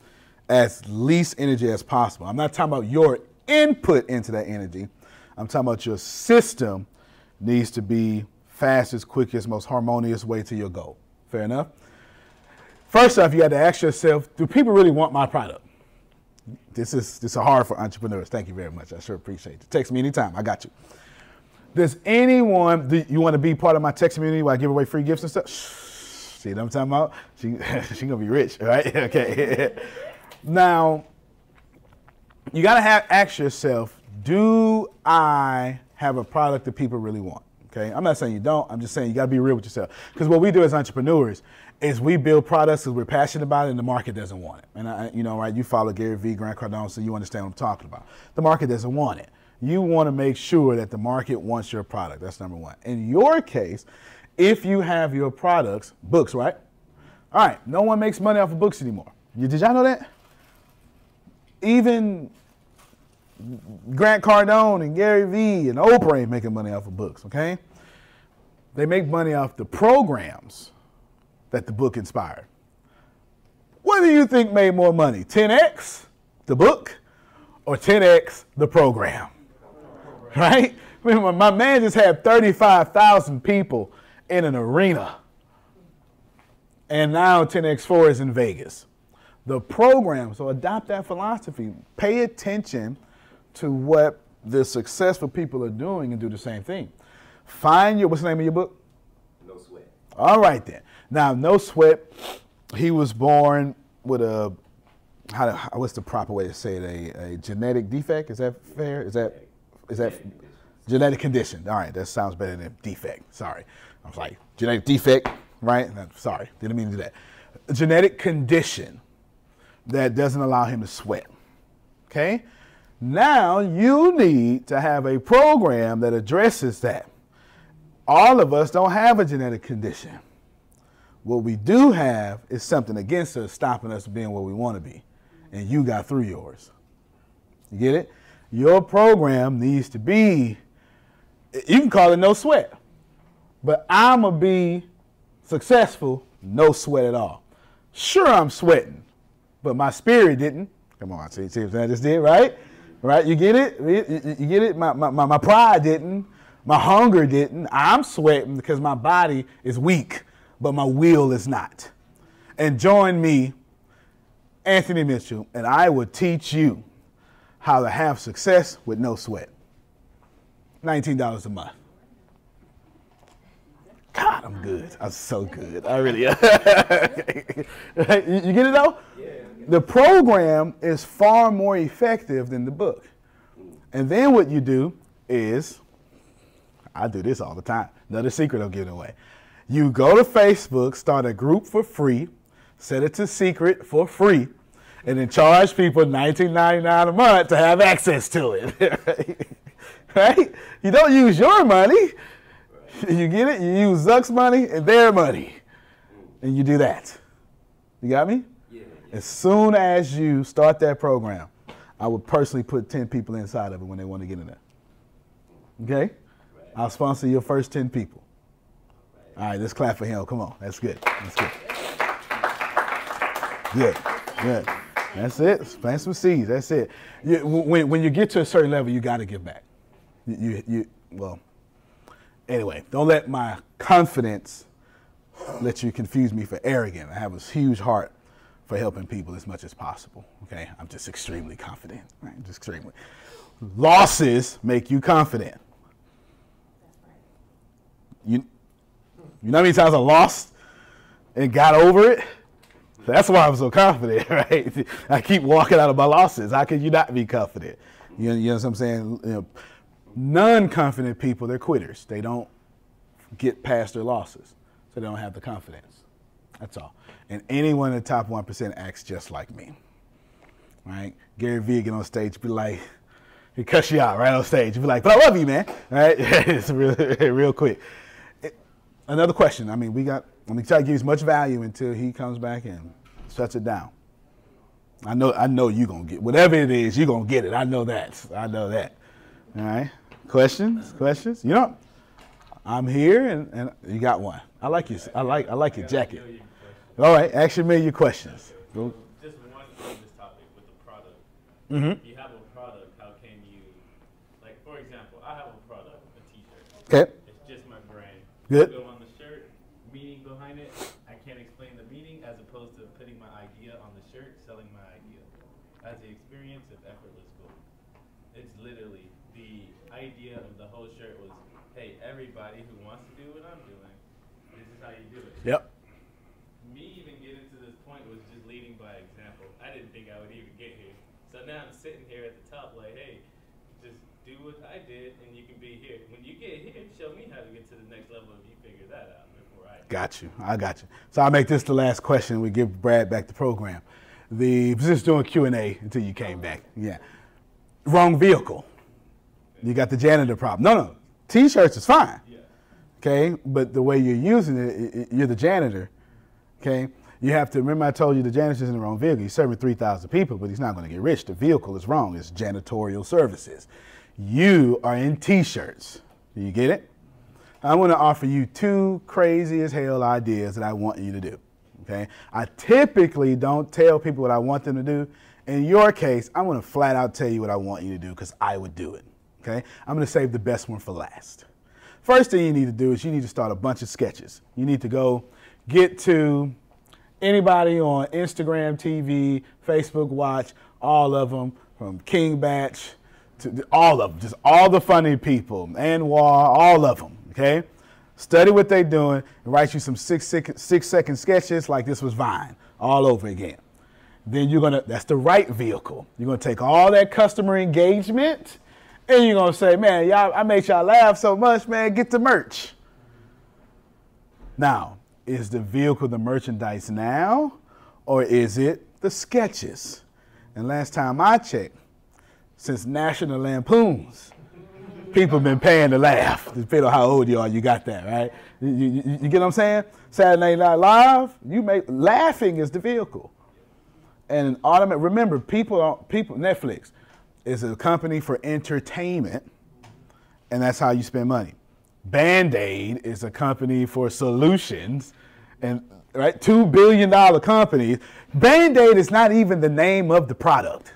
as least energy as possible. I'm not talking about your input into that energy. I'm talking about your system needs to be fastest, quickest, most harmonious way to your goal. Fair enough? First off, you got to ask yourself, do people really want my product? This is this is hard for entrepreneurs. Thank you very much. I sure appreciate it. Text me anytime. I got you. Does anyone do you want to be part of my text community where I give away free gifts and stuff? See what I'm talking about? She she gonna be rich, right? Okay. now you gotta have ask yourself, do I have a product that people really want? Okay. I'm not saying you don't. I'm just saying you gotta be real with yourself. Because what we do as entrepreneurs is we build products because we're passionate about it and the market doesn't want it. And I, you know, right? You follow Gary Vee, Grant Cardone, so you understand what I'm talking about. The market doesn't want it. You want to make sure that the market wants your product. That's number one. In your case, if you have your products, books, right? All right, no one makes money off of books anymore. You, did y'all know that? Even Grant Cardone and Gary Vee and Oprah ain't making money off of books, okay? They make money off the programs that the book inspired. What do you think made more money? 10x, the book, or 10x, the program? Right? My man just had 35,000 people in an arena. And now 10x4 is in Vegas. The program, so adopt that philosophy. Pay attention to what the successful people are doing and do the same thing. Find your, what's the name of your book? No sweat. All right then. Now, no sweat. He was born with a how, to- what's the proper way to say it? A, a genetic defect. Is that fair? Is that is that genetic condition? All right, that sounds better than defect. Sorry, I was like genetic defect, right? No, Sorry, didn't mean to do that. A genetic condition that doesn't allow him to sweat. Okay. Now you need to have a program that addresses that all of us don't have a genetic condition. What we do have is something against us stopping us from being where we want to be. And you got through yours. You get it? Your program needs to be, you can call it no sweat. But I'm going to be successful, no sweat at all. Sure, I'm sweating, but my spirit didn't. Come on, see, see what I just did, right? Right? You get it? You, get it? My, my, my my pride didn't. My hunger didn't. I'm sweating because my body is weak, but my will is not. And join me, Anthony Mitchell, and I will teach you how to have success with no sweat. $19 a month. God, I'm good. I'm so good. I really am. you, you get it though? The program is far more effective than the book. And then what you do is, I do this all the time. Another secret I'm giving away. You go to Facebook, start a group for free, set it to secret for free, and then charge people $19.99 a month to have access to it. right? You don't use your money. You get it? You use Zuck's money and their money. And you do that. You got me? As soon as you start that program, I would personally put 10 people inside of it when they want to get in there. Okay? I'll sponsor your first 10 people. All right, let's clap for him. Come on. That's good. That's good. Good. Good. That's it. Plant some seeds. That's it. You, when, when you get to a certain level, you got to give back. You, you, you, well, anyway, don't let my confidence let you confuse me for arrogant. I have a huge heart for helping people as much as possible. Okay, I'm just extremely confident. Right? Just extremely. Losses make you confident. You, you know how many times I lost and got over it? That's why I'm so confident, right? I keep walking out of my losses. How can you not be confident? You, you know what I'm saying? You know, non-confident people, they're quitters. They don't get past their losses, so they don't have the confidence. That's all. And anyone in the top one percent acts just like me. Right? Gary Vee get on stage, be like, he cuss you out right on stage. Be like, but I love you, man. Right? it's real, real quick. It- another question. I mean, we got. I'm gonna try to give you as much value until he comes back and shuts it down. I know. I know you're gonna get whatever it is. You're gonna get it. I know that. I know that. All right. Questions? Questions? You know, I'm here, and, and you got one. I like you. I like. I like your jacket. All right. Ask me your million questions. Go. Just one on this topic with the product. Mhm. You have a product, how can you, like, for example, I have a product, a t-shirt. Okay. It's just my brand. Good. Logo on the shirt, meaning behind it. I can't explain the meaning as opposed to putting my idea on the shirt, selling my idea. As the experience of effortless gold. It's literally the idea of the whole shirt was, hey, everybody who wants to do what I'm doing, this is how you do it. Yep. Me even getting to this point was just leading by example. I didn't think I would even get here. So now I'm sitting here at the top like, hey, just do what I did and you can be here. When you get here, show me how to get to the next level if you figure that out before I do. Got you. I got you. So I'll make this the last question. We give Brad back the program. The just doing Q and A until you came back. Oh. Yeah. Wrong vehicle. You got the janitor problem. No, no. T-shirts is fine. Yeah. Okay, but the way you're using it, you're the janitor. Okay, you have to remember I told you the janitor's in the wrong vehicle. He's serving 3,000 people, but he's not going to get rich. The vehicle is wrong. It's janitorial services. You are in T-shirts. Do you get it? I want to offer you two crazy as hell ideas that I want you to do. Okay, I typically don't tell people what I want them to do. In your case, I'm going to flat out tell you what I want you to do because I would do it. Okay, I'm going to save the best one for last. First thing you need to do is you need to start a bunch of sketches. You need to go get to anybody on Instagram TV, Facebook Watch, all of them, from King Bach to all of them, just all the funny people, Anwar, all of them. Okay, study what they're doing and write you some six, six, six second sketches like this was Vine all over again. Then you're gonna that's the right vehicle. You're gonna take all that customer engagement and you're gonna say, man, y'all, I made y'all laugh so much, man, get the merch. Now, is the vehicle the merchandise now, or is it the sketches? And last time I checked, since National Lampoons, people have been paying to laugh. Depending on how old you are, you got that, right? You, you, you get what I'm saying? Saturday Night Live, you make laughing is the vehicle. And an automatic, remember, people, people, Netflix is a company for entertainment, and that's how you spend money. Band Aid is a company for solutions, and right, two billion dollar companies. Band Aid is not even the name of the product.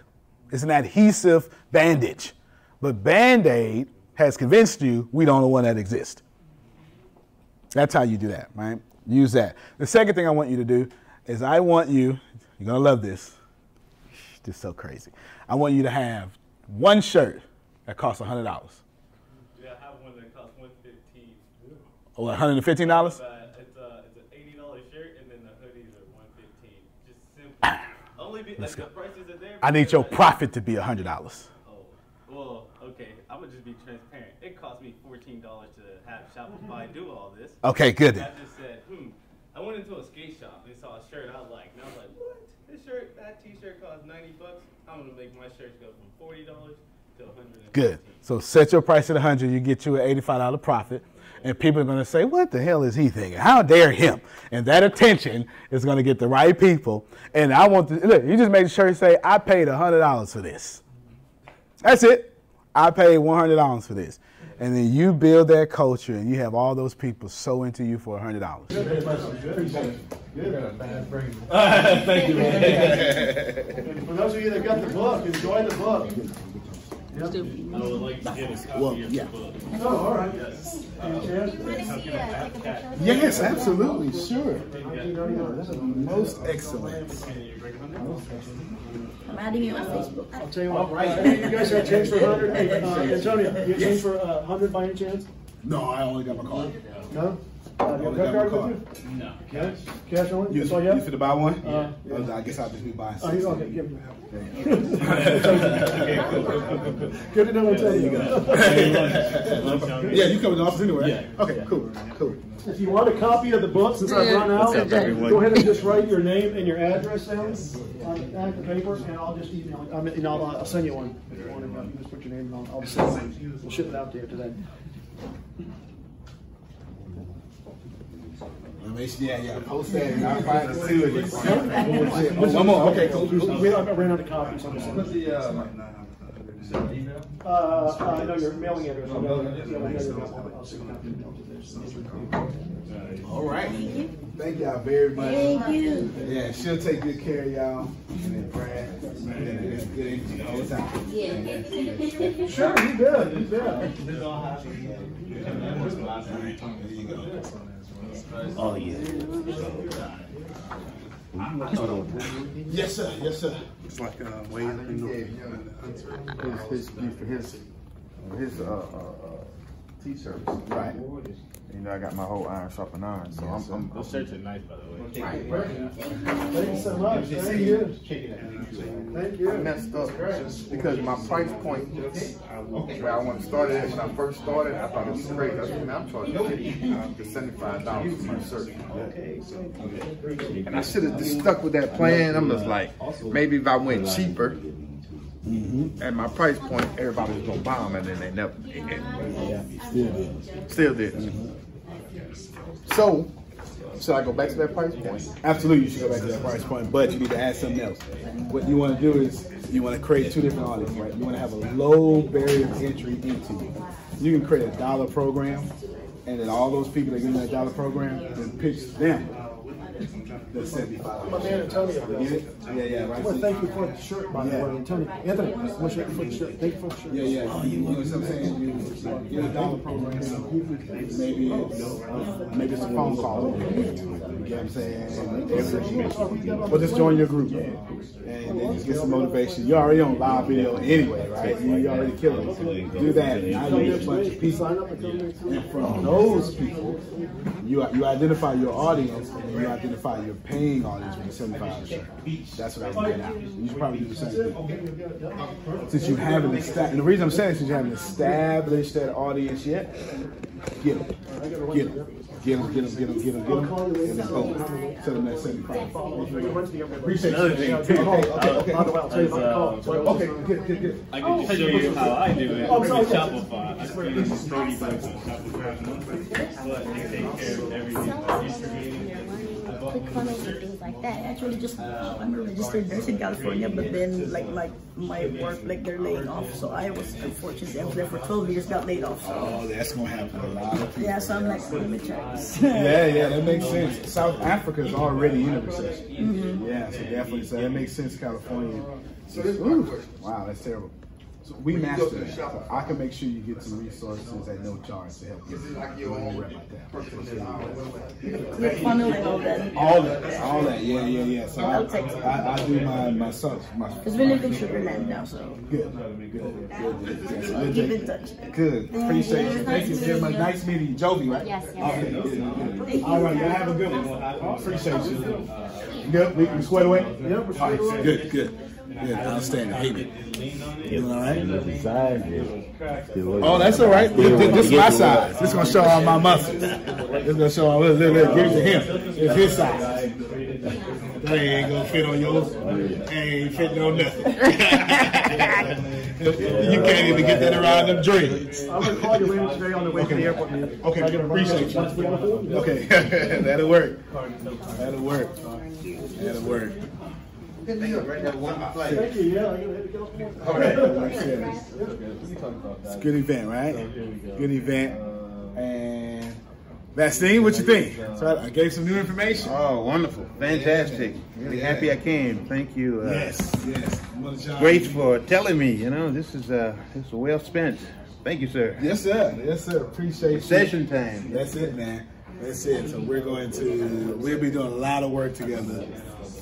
It's an adhesive bandage. But Band Aid has convinced you we don't know one that exists. That's how you do that, right? Use that. The second thing I want you to do is I want you, you're gonna love this. This is so crazy. I want you to have one shirt that costs $100. Yeah, I have one that costs one fifteen. Oh, $115? It's a it's an eighty dollar shirt and then the hoodies are one fifteen. Just simple. Only be, like the prices are there. I need your profit to be $100. Oh, well, okay. I'm gonna just be transparent. It cost me fourteen dollars to have Shopify do all this. Okay, good. I just said, hmm. I went into a skate shop and saw a shirt I liked, and I was like, what? This shirt, that T-shirt costs ninety bucks. I'm gonna make my shirts go from forty dollars to one hundred. Good. So set your price at 100, you get you an $85 profit. And people are going to say, What the hell is he thinking? How dare him? And that attention is going to get the right people. And I want to look, you just made sure you say, I paid $100 for this. That's it. I paid $100 for this. And then you build that culture and you have all those people so into you for $100. Thank you, man. For those of you that got the book, enjoy the book. I would like to get a copy Well, of yeah. the book. Oh, all right. Any chance? Yes, absolutely, sure. This is Most excellent. I'm adding you on Facebook. I'll tell you what, uh, you guys have change for a hundred? Hey, uh, Antonio, you have change for a hundred by any chance? No, I only got my card. No? Uh, you have a Only got credit my card with card. you? No. Cash? Cash only? You, That's all you you have? fit to buy one? Uh, I guess I'll just be buying Oh, six. you, okay, give me. Good to know Antonio. Yeah, you come to the office anyway. Yeah. Okay, cool, cool. If you want a copy of the book, since I've run out, go ahead and just write your name and your address down on the back of the paper, and I'll just email it. I mean, and I'll, I'll send you one. If you want to, you just put your name and I'll, I'll send one. We'll ship it out to you today. Yeah, yeah, post that and I'll find the two of this. One more, okay, cool. cool. We, I ran out of copies. I'm sorry. Uh, uh, I know your mailing address. I know- yeah, I know your- I'll send a copy. All right. Thank y'all very much. Thank you. Yeah, she'll take good care of y'all. And then Brad, and it's good energy all the time. Yeah. Sure, you bet, you bet. Oh, yeah. Yes, sir, yes, sir. It's like uh, way up in the, his, his, for his, his, uh, uh, uh, tea service. Right. You know, I got my whole iron sharpen iron, so I'm, I'm, Those shirts are nice, by the way. Thank you so much. Thank you. Thank you. I messed up because my price point, where I want to start it at, when I first started, I thought it was great. I said, man, I'm charging fifty uh, to seventy-five dollars for my shirt. And I should have just stuck with that plan. I'm just like, maybe if I went cheaper, mm-hmm. at my price point, everybody was gonna buy them, and then they never, yeah still didn't. Mm-hmm. So, should I go back to that price point? Absolutely, you should go back to that price point, but you need to add something else. What you want to do is you want to create two different audiences, right? You want to have a low barrier of entry into you. You can create a dollar program, and then all those people that get in that dollar program, then pitch them the 75. My man Antonio. Get it? Yeah, yeah, I want to thank you for the shirt, by the way, Antonio. Anthony, I want to thank you for the shirt. Thank you for the shirt. Yeah, yeah. Oh, you know what I'm saying? You get a dollar program. Maybe it's, maybe it's a phone call. You get what I'm saying? Every- But just join your group. And then just get some motivation. You're already on live video anyway, right? You- You're already killing it. Do that. Now you get a bunch of people. And from those people, you you identify your audience and you identify your paying audience with the 75 shirt. That's what I would get out. You should probably do the same thing. Since you haven't established, the reason I'm saying since you haven't established that audience yet, get them. Get them. Get them, get them, get them, get them, get them, and oh, then boom. Tell them that 75. Appreciate you. Another thing, too, okay, okay, okay. By the way, I'll tell you about the call. is, Okay, good, good, good. I can show you how I do it Oh, sorry. Shopify. I spend 30 bucks on Shopify a month, but they take care of everything like distributing. I bought Click funnels and things like that. Actually, just I'm a registered nurse in California, but then like my my work, like they're laying off. So I was unfortunate. I was there for 12 years, got laid off. So Oh, that's gonna happen a lot of people. yeah, so I'm like, let me try this. Yeah, yeah, that makes sense. South Africa is already in a recession. Mm-hmm. Yeah, so definitely, so that makes sense. California. Ooh, wow, that's terrible. So we master that. So I can make sure you get some resources at no charge to help you. Don't worry about that. Click funnel and all that. All that, all that, yeah, yeah, yeah. So I, I'll take it. I, I do my my son, my Because we live in Sugarland now, so good, good, good, good. good. Keep in touch. Good. Appreciate you. Thank you very much. Nice meeting you. Jovi, right? Yes, yes. Okay, good, good, good. All right, y'all have a good one. Appreciate you. Good. We, we squared away? Yep, we're squared away. Good, good. Good. Outstanding. Hate it. You all right? Oh, that's all right. This, this, this is my size. This is going to show all my muscles. This is going to show all, look, look, look, give it to him. It's his size. That ain't going to fit on yours. Ain't fitting on nothing. you can't even get that around them dreads. I'm going to call you later today on the way to the airport. Okay, I gotta run appreciate out. you. Okay, that'll work. That'll work. That'll work. Thank you. Yeah, I gotta get the phone. All right. like I said, It's a good event, right? Good event. And Vaccine, what you think? So I, I gave some new information. Oh, wonderful. Fantastic. Really happy I came. Thank you. Uh, Yes, yes. What a job. Great for telling me, you know, this is uh this is well spent. Thank you, sir. Yes, sir. Yes, sir. Appreciate you. Session time. That's it, man. That's it. So we're going to we'll be doing a lot of work together,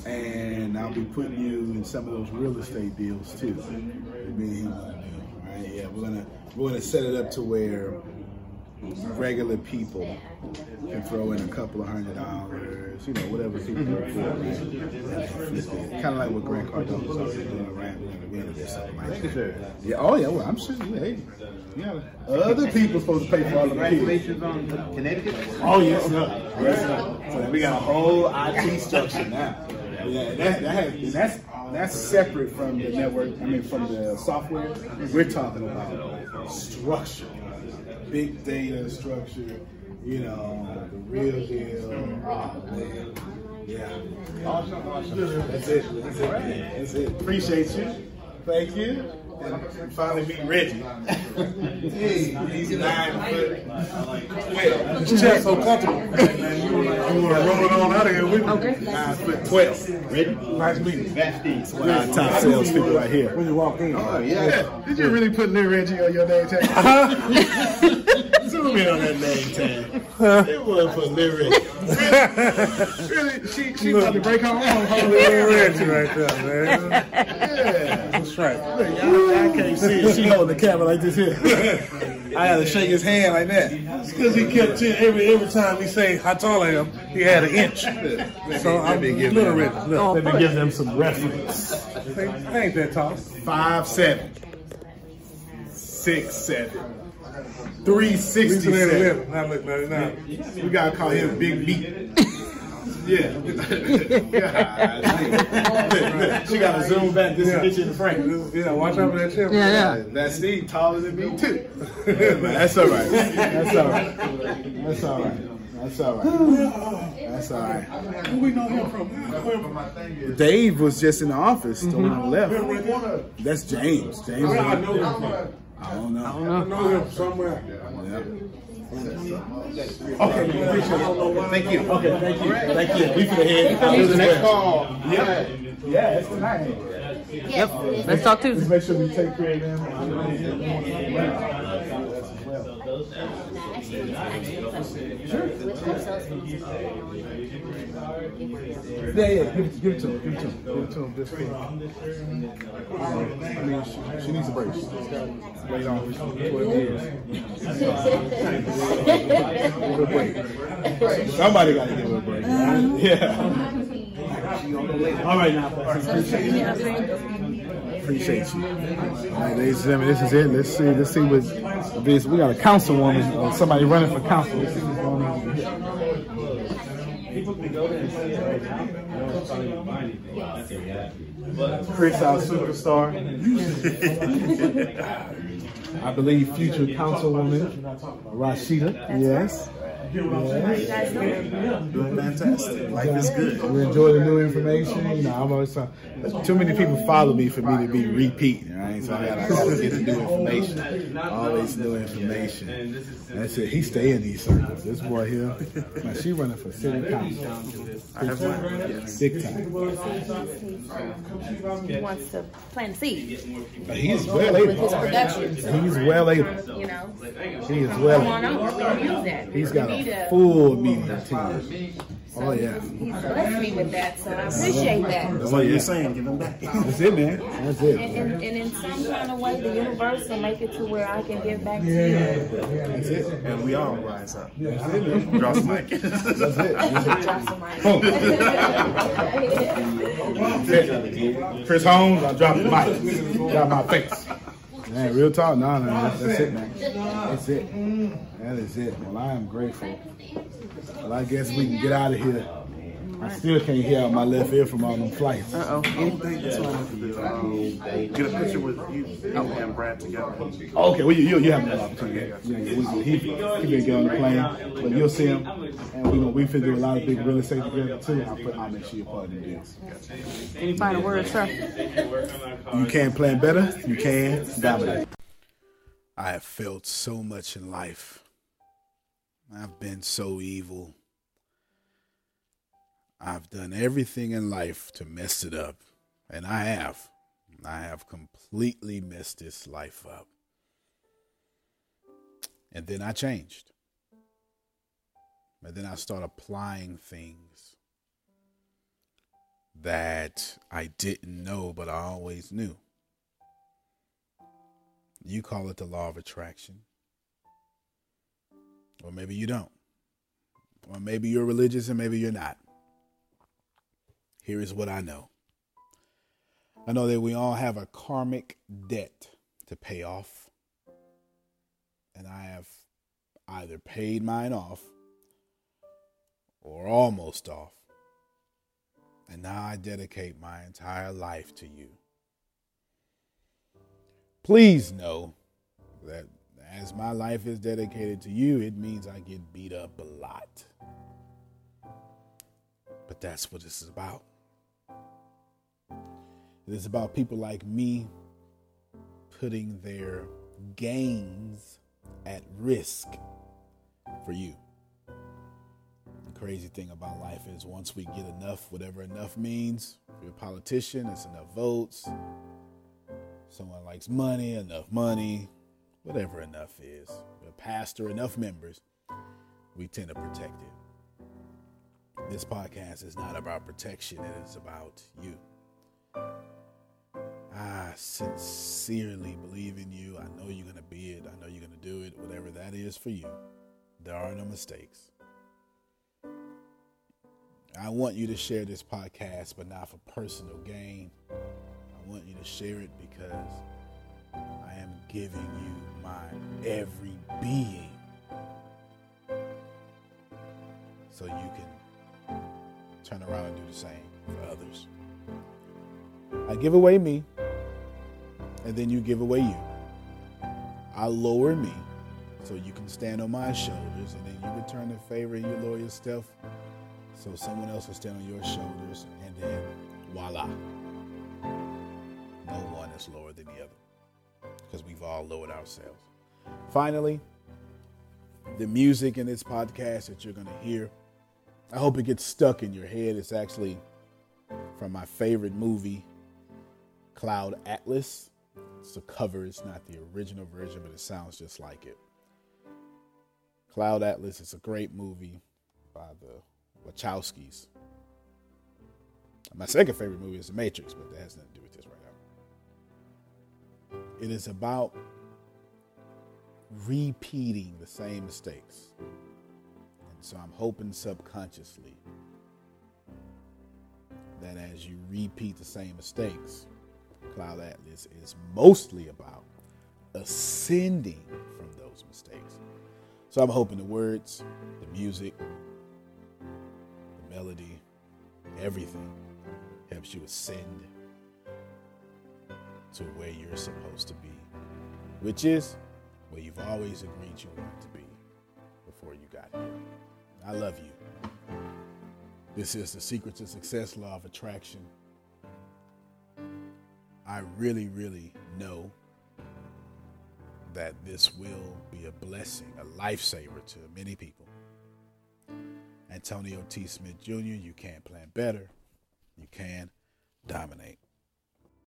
and I'll be putting you in some of those real estate deals too. Me and him. Right? Yeah, we're gonna we're gonna set it up to where regular people can throw in a couple of hundred dollars, you know, whatever people can afford. Kind of like what Grant Cardone was doing around the end of this something like that. Yeah, oh yeah, well, I'm sure. Hey, yeah. Other people supposed to pay for all the. Congratulations on Connecticut. Oh yes, sir. Yes, sir. So we got a whole IT structure now. Yeah, that, that has, that's that's separate from the network. I mean, from the software. We're talking about structure, big data structure. You know, the real deal. Oh man, yeah. Awesome, awesome. That's it. That's it. That's it. Appreciate you. Thank you. And finally meet Reggie. hey, he's nine foot. Well, This chair so comfortable. You want to roll it on out of here with me? Okay. Nine foot twelve. Ready? Nice meeting. Vasti. One of our top salespeople right here. When you walk in. Oh, yeah. Did you really put Lil Reggie on your name tag? Uh-huh. Zoom in on that name tag. It was for Reggie. really? She, she about to break her arm. huh? Lil right there, man. Yeah. That's right. Look, y'all, y'all can't see it. She holding the camera like this here. I had to shake his hand like that. Because he kept saying every every time he say how tall I am, he had an inch. So I'm me them- Reggie. Look, Let me give them some reference. I ain't that tall. Five seven, six seven, three sixty Lisa seven. eleven. Now look, now, now. We gotta call him Big Meat. Yeah. God. she gotta zoom back just to get you in the frame. Yeah, watch out for that chip. Yeah. yeah. That's Steve taller than me too. That's all right. That's all right. That's all right. That's all right. That's all right. Who we know him from? Where from? Dave was just in the office. Don't left. That's James. James. I know him from. I don't know. I don't know. I know him somewhere. Okay, appreciate it. Thank you. Okay, thank you. Thank you. We for the head. I'll do the next call. Yeah. Yeah, it's tonight. Yep. Let's talk Let's Tuesday. make sure we take care of them. Yeah, yeah, give it, give it to him, give it to him, give it to him, just for, I mean, she, she needs a break. She's got laid off for twelve years. Give her a break. Somebody gotta give her a break. Uh-huh. Yeah. All right now, appreciate you. Appreciate you. All right, ladies and gentlemen, this is it. Let's see, let's see what this, we got a councilwoman, or somebody running for council. Let's see what's going on here. People can go there and see it right now. No one's probably gonna buy anything. That's a reality. But Chris, our superstar. I believe future councilwoman Rashida. Yes. Yes. Doing fantastic. Life is good. We enjoy the new information. You know, I'm always trying. Too many people follow me for me to be repeating, right? So I gotta, I gotta get the new information. Always new information. That's it. He stay in these circles. This boy here, man, she running for city council. I have one. Yes. Big time. He wants to plant seeds. But he's well able. With his production. He's well able. You know. He is well Come on able. over. We can use that. He's got We a full media team. Oh yeah. He's blessed me with that, so I appreciate that. That's what you're saying. Give him back. That's it, man. That's it. And, and, and in some kind of way, the universe will make it to where I can give back to you. That's it. And we all rise up. That's it, man. Drop some mic. That's it. Drop some mic. Chris Holmes, I dropped the mic. Got my face. Man, real talk. No, no, that's, that's it, man. That's it. Mm-hmm. That is it. Well, I am grateful. Well, I guess we can get out of here. I still can't hear out my left ear from all them flights. Uh oh. That's what I have to do. Um, get a picture with you and Brad together. Okay, well, you, you, you have no opportunity. Yeah, yeah, we, he, he been get on the plane, but you'll see him. And we gonna, we finna do a lot of big real estate together too. I'll, put, I'll make sure you're part of the deals. Any final words, sir? You can plan better. You can dominate. I have felt so much in life. I've been so evil. I've done everything in life to mess it up. And I have. I have completely messed this life up. And then I changed. And then I started applying things that I didn't know, but I always knew. You call it the law of attraction. Or maybe you don't. Or maybe you're religious and maybe you're not. Here is what I know I know that we all have a karmic debt to pay off. And I have either paid mine off or almost off. And now I dedicate my entire life to you. Please know that as my life is dedicated to you, it means I get beat up a lot. But that's what this is about. It is about people like me putting their gains at risk for you. The crazy thing about life is once we get enough, whatever enough means, if you're a politician, it's enough votes. Someone likes money, enough money, whatever enough is. A pastor, enough members, we tend to protect it. This podcast is not about protection, it is about you. I sincerely believe in you. I know you're going to be it. I know you're going to do it, whatever that is for you. There are no mistakes. I want you to share this podcast, but not for personal gain. I want you to share it because I am giving you my every being so you can turn around and do the same for others. I give away me, and then you give away you. I lower me so you can stand on my shoulders, and then you return the favor and you lower yourself so someone else will stand on your shoulders, and then voila. No one is lower than the other because we've all lowered ourselves. Finally, the music in this podcast that you're going to hear, I hope it gets stuck in your head. It's actually from my favorite movie, Cloud Atlas. It's a cover, it's not the original version, but it sounds just like it. Cloud Atlas is a great movie by the Wachowskis. My second favorite movie is The Matrix, but that has nothing to do with this right now. It is about repeating the same mistakes. And so I'm hoping subconsciously that as you repeat the same mistakes, Cloud Atlas is mostly about ascending from those mistakes. So I'm hoping the words, the music, the melody, everything helps you ascend to where you're supposed to be, which is where you've always agreed you wanted to be before you got here. I love you. This is the Secret to Success Law of Attraction. I really, really know that this will be a blessing, a lifesaver to many people. Antonio T. Smith Jr., you can't plan better. You can dominate.